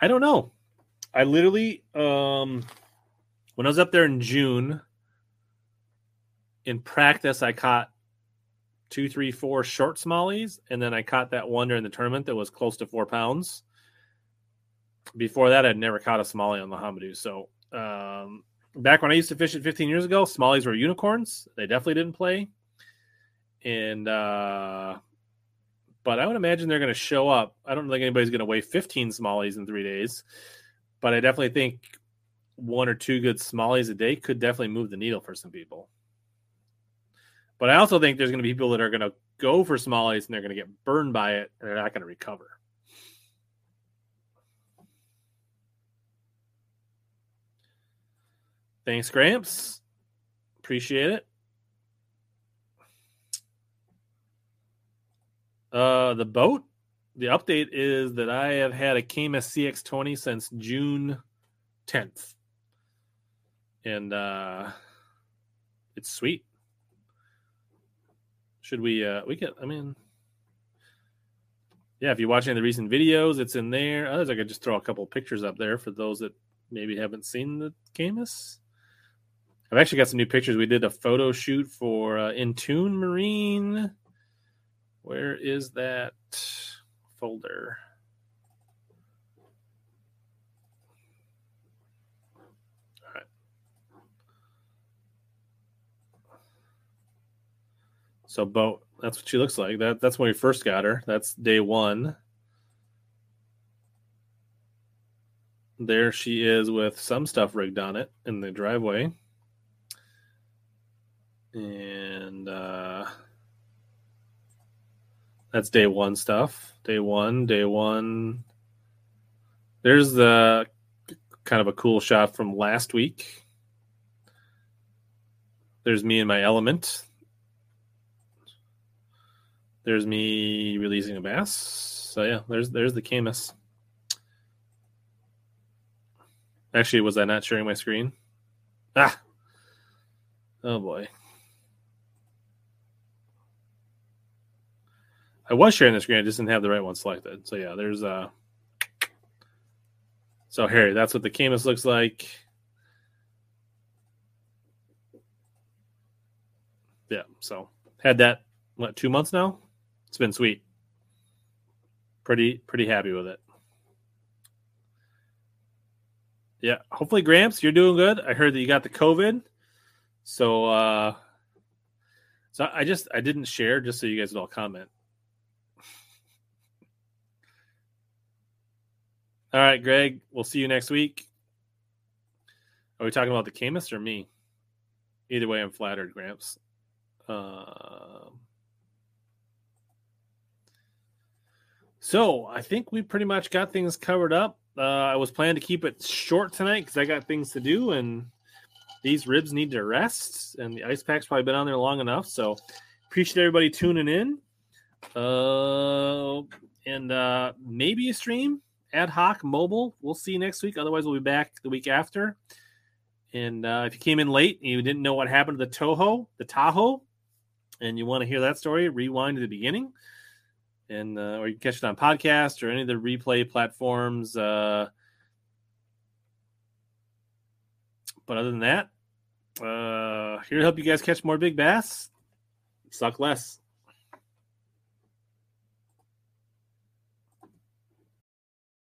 I don't know. I literally, um, when I was up there in June, in practice, I caught two, three, four short smallies, and then I caught that one during the tournament that was close to four pounds. Before that, I'd never caught a smallie on the Hamadu. So um, back when I used to fish it 15 years ago, smallies were unicorns. They definitely didn't play. And uh but I would imagine they're going to show up. I don't think anybody's going to weigh 15 smallies in 3 days, but I definitely think one or two good smallies a day could definitely move the needle for some people. But I also think there's going to be people that are going to go for smallies and they're going to get burned by it and they're not going to recover. Thanks, Gramps. Appreciate it. Uh, the boat, the update is that I have had a Caymas CX20 since June 10th. And uh, it's sweet. Should we, uh, we get, I mean, yeah, if you're watching the recent videos, it's in there. Others, I could just throw a couple pictures up there for those that maybe haven't seen the Caymas. I've actually got some new pictures. We did a photo shoot for uh, Intune Marine. Where is that folder? All right. So boat. That's what she looks like. That that's when we first got her. That's day one. There she is with some stuff rigged on it in the driveway. And uh that's day one stuff. Day one, day one. There's the kind of a cool shot from last week. There's me in my element. There's me releasing a bass. So yeah, there's there's the Caymas. Actually, was I not sharing my screen? Ah. Oh boy. I was sharing the screen, I just didn't have the right one selected. So yeah, there's uh so Harry, that's what the Caymas looks like. Yeah, so had that what two months now? It's been sweet. Pretty pretty happy with it. Yeah, hopefully Gramps, you're doing good. I heard that you got the COVID. So uh so I just I didn't share just so you guys would all comment. All right, Greg, we'll see you next week. Are we talking about the Caymas or me? Either way, I'm flattered, Gramps. Uh, so I think we pretty much got things covered up. Uh, I was planning to keep it short tonight because I got things to do, and these ribs need to rest, and the ice pack's probably been on there long enough. So appreciate everybody tuning in. Uh, and uh, maybe a stream ad hoc mobile. We'll see you next week. Otherwise, we'll be back the week after. And uh, if you came in late and you didn't know what happened to the Toho, the Tahoe, and you want to hear that story, rewind to the beginning, and uh, or you can catch it on podcast or any of the replay platforms. Uh, but other than that, uh, here to help you guys catch more big bass. Suck less.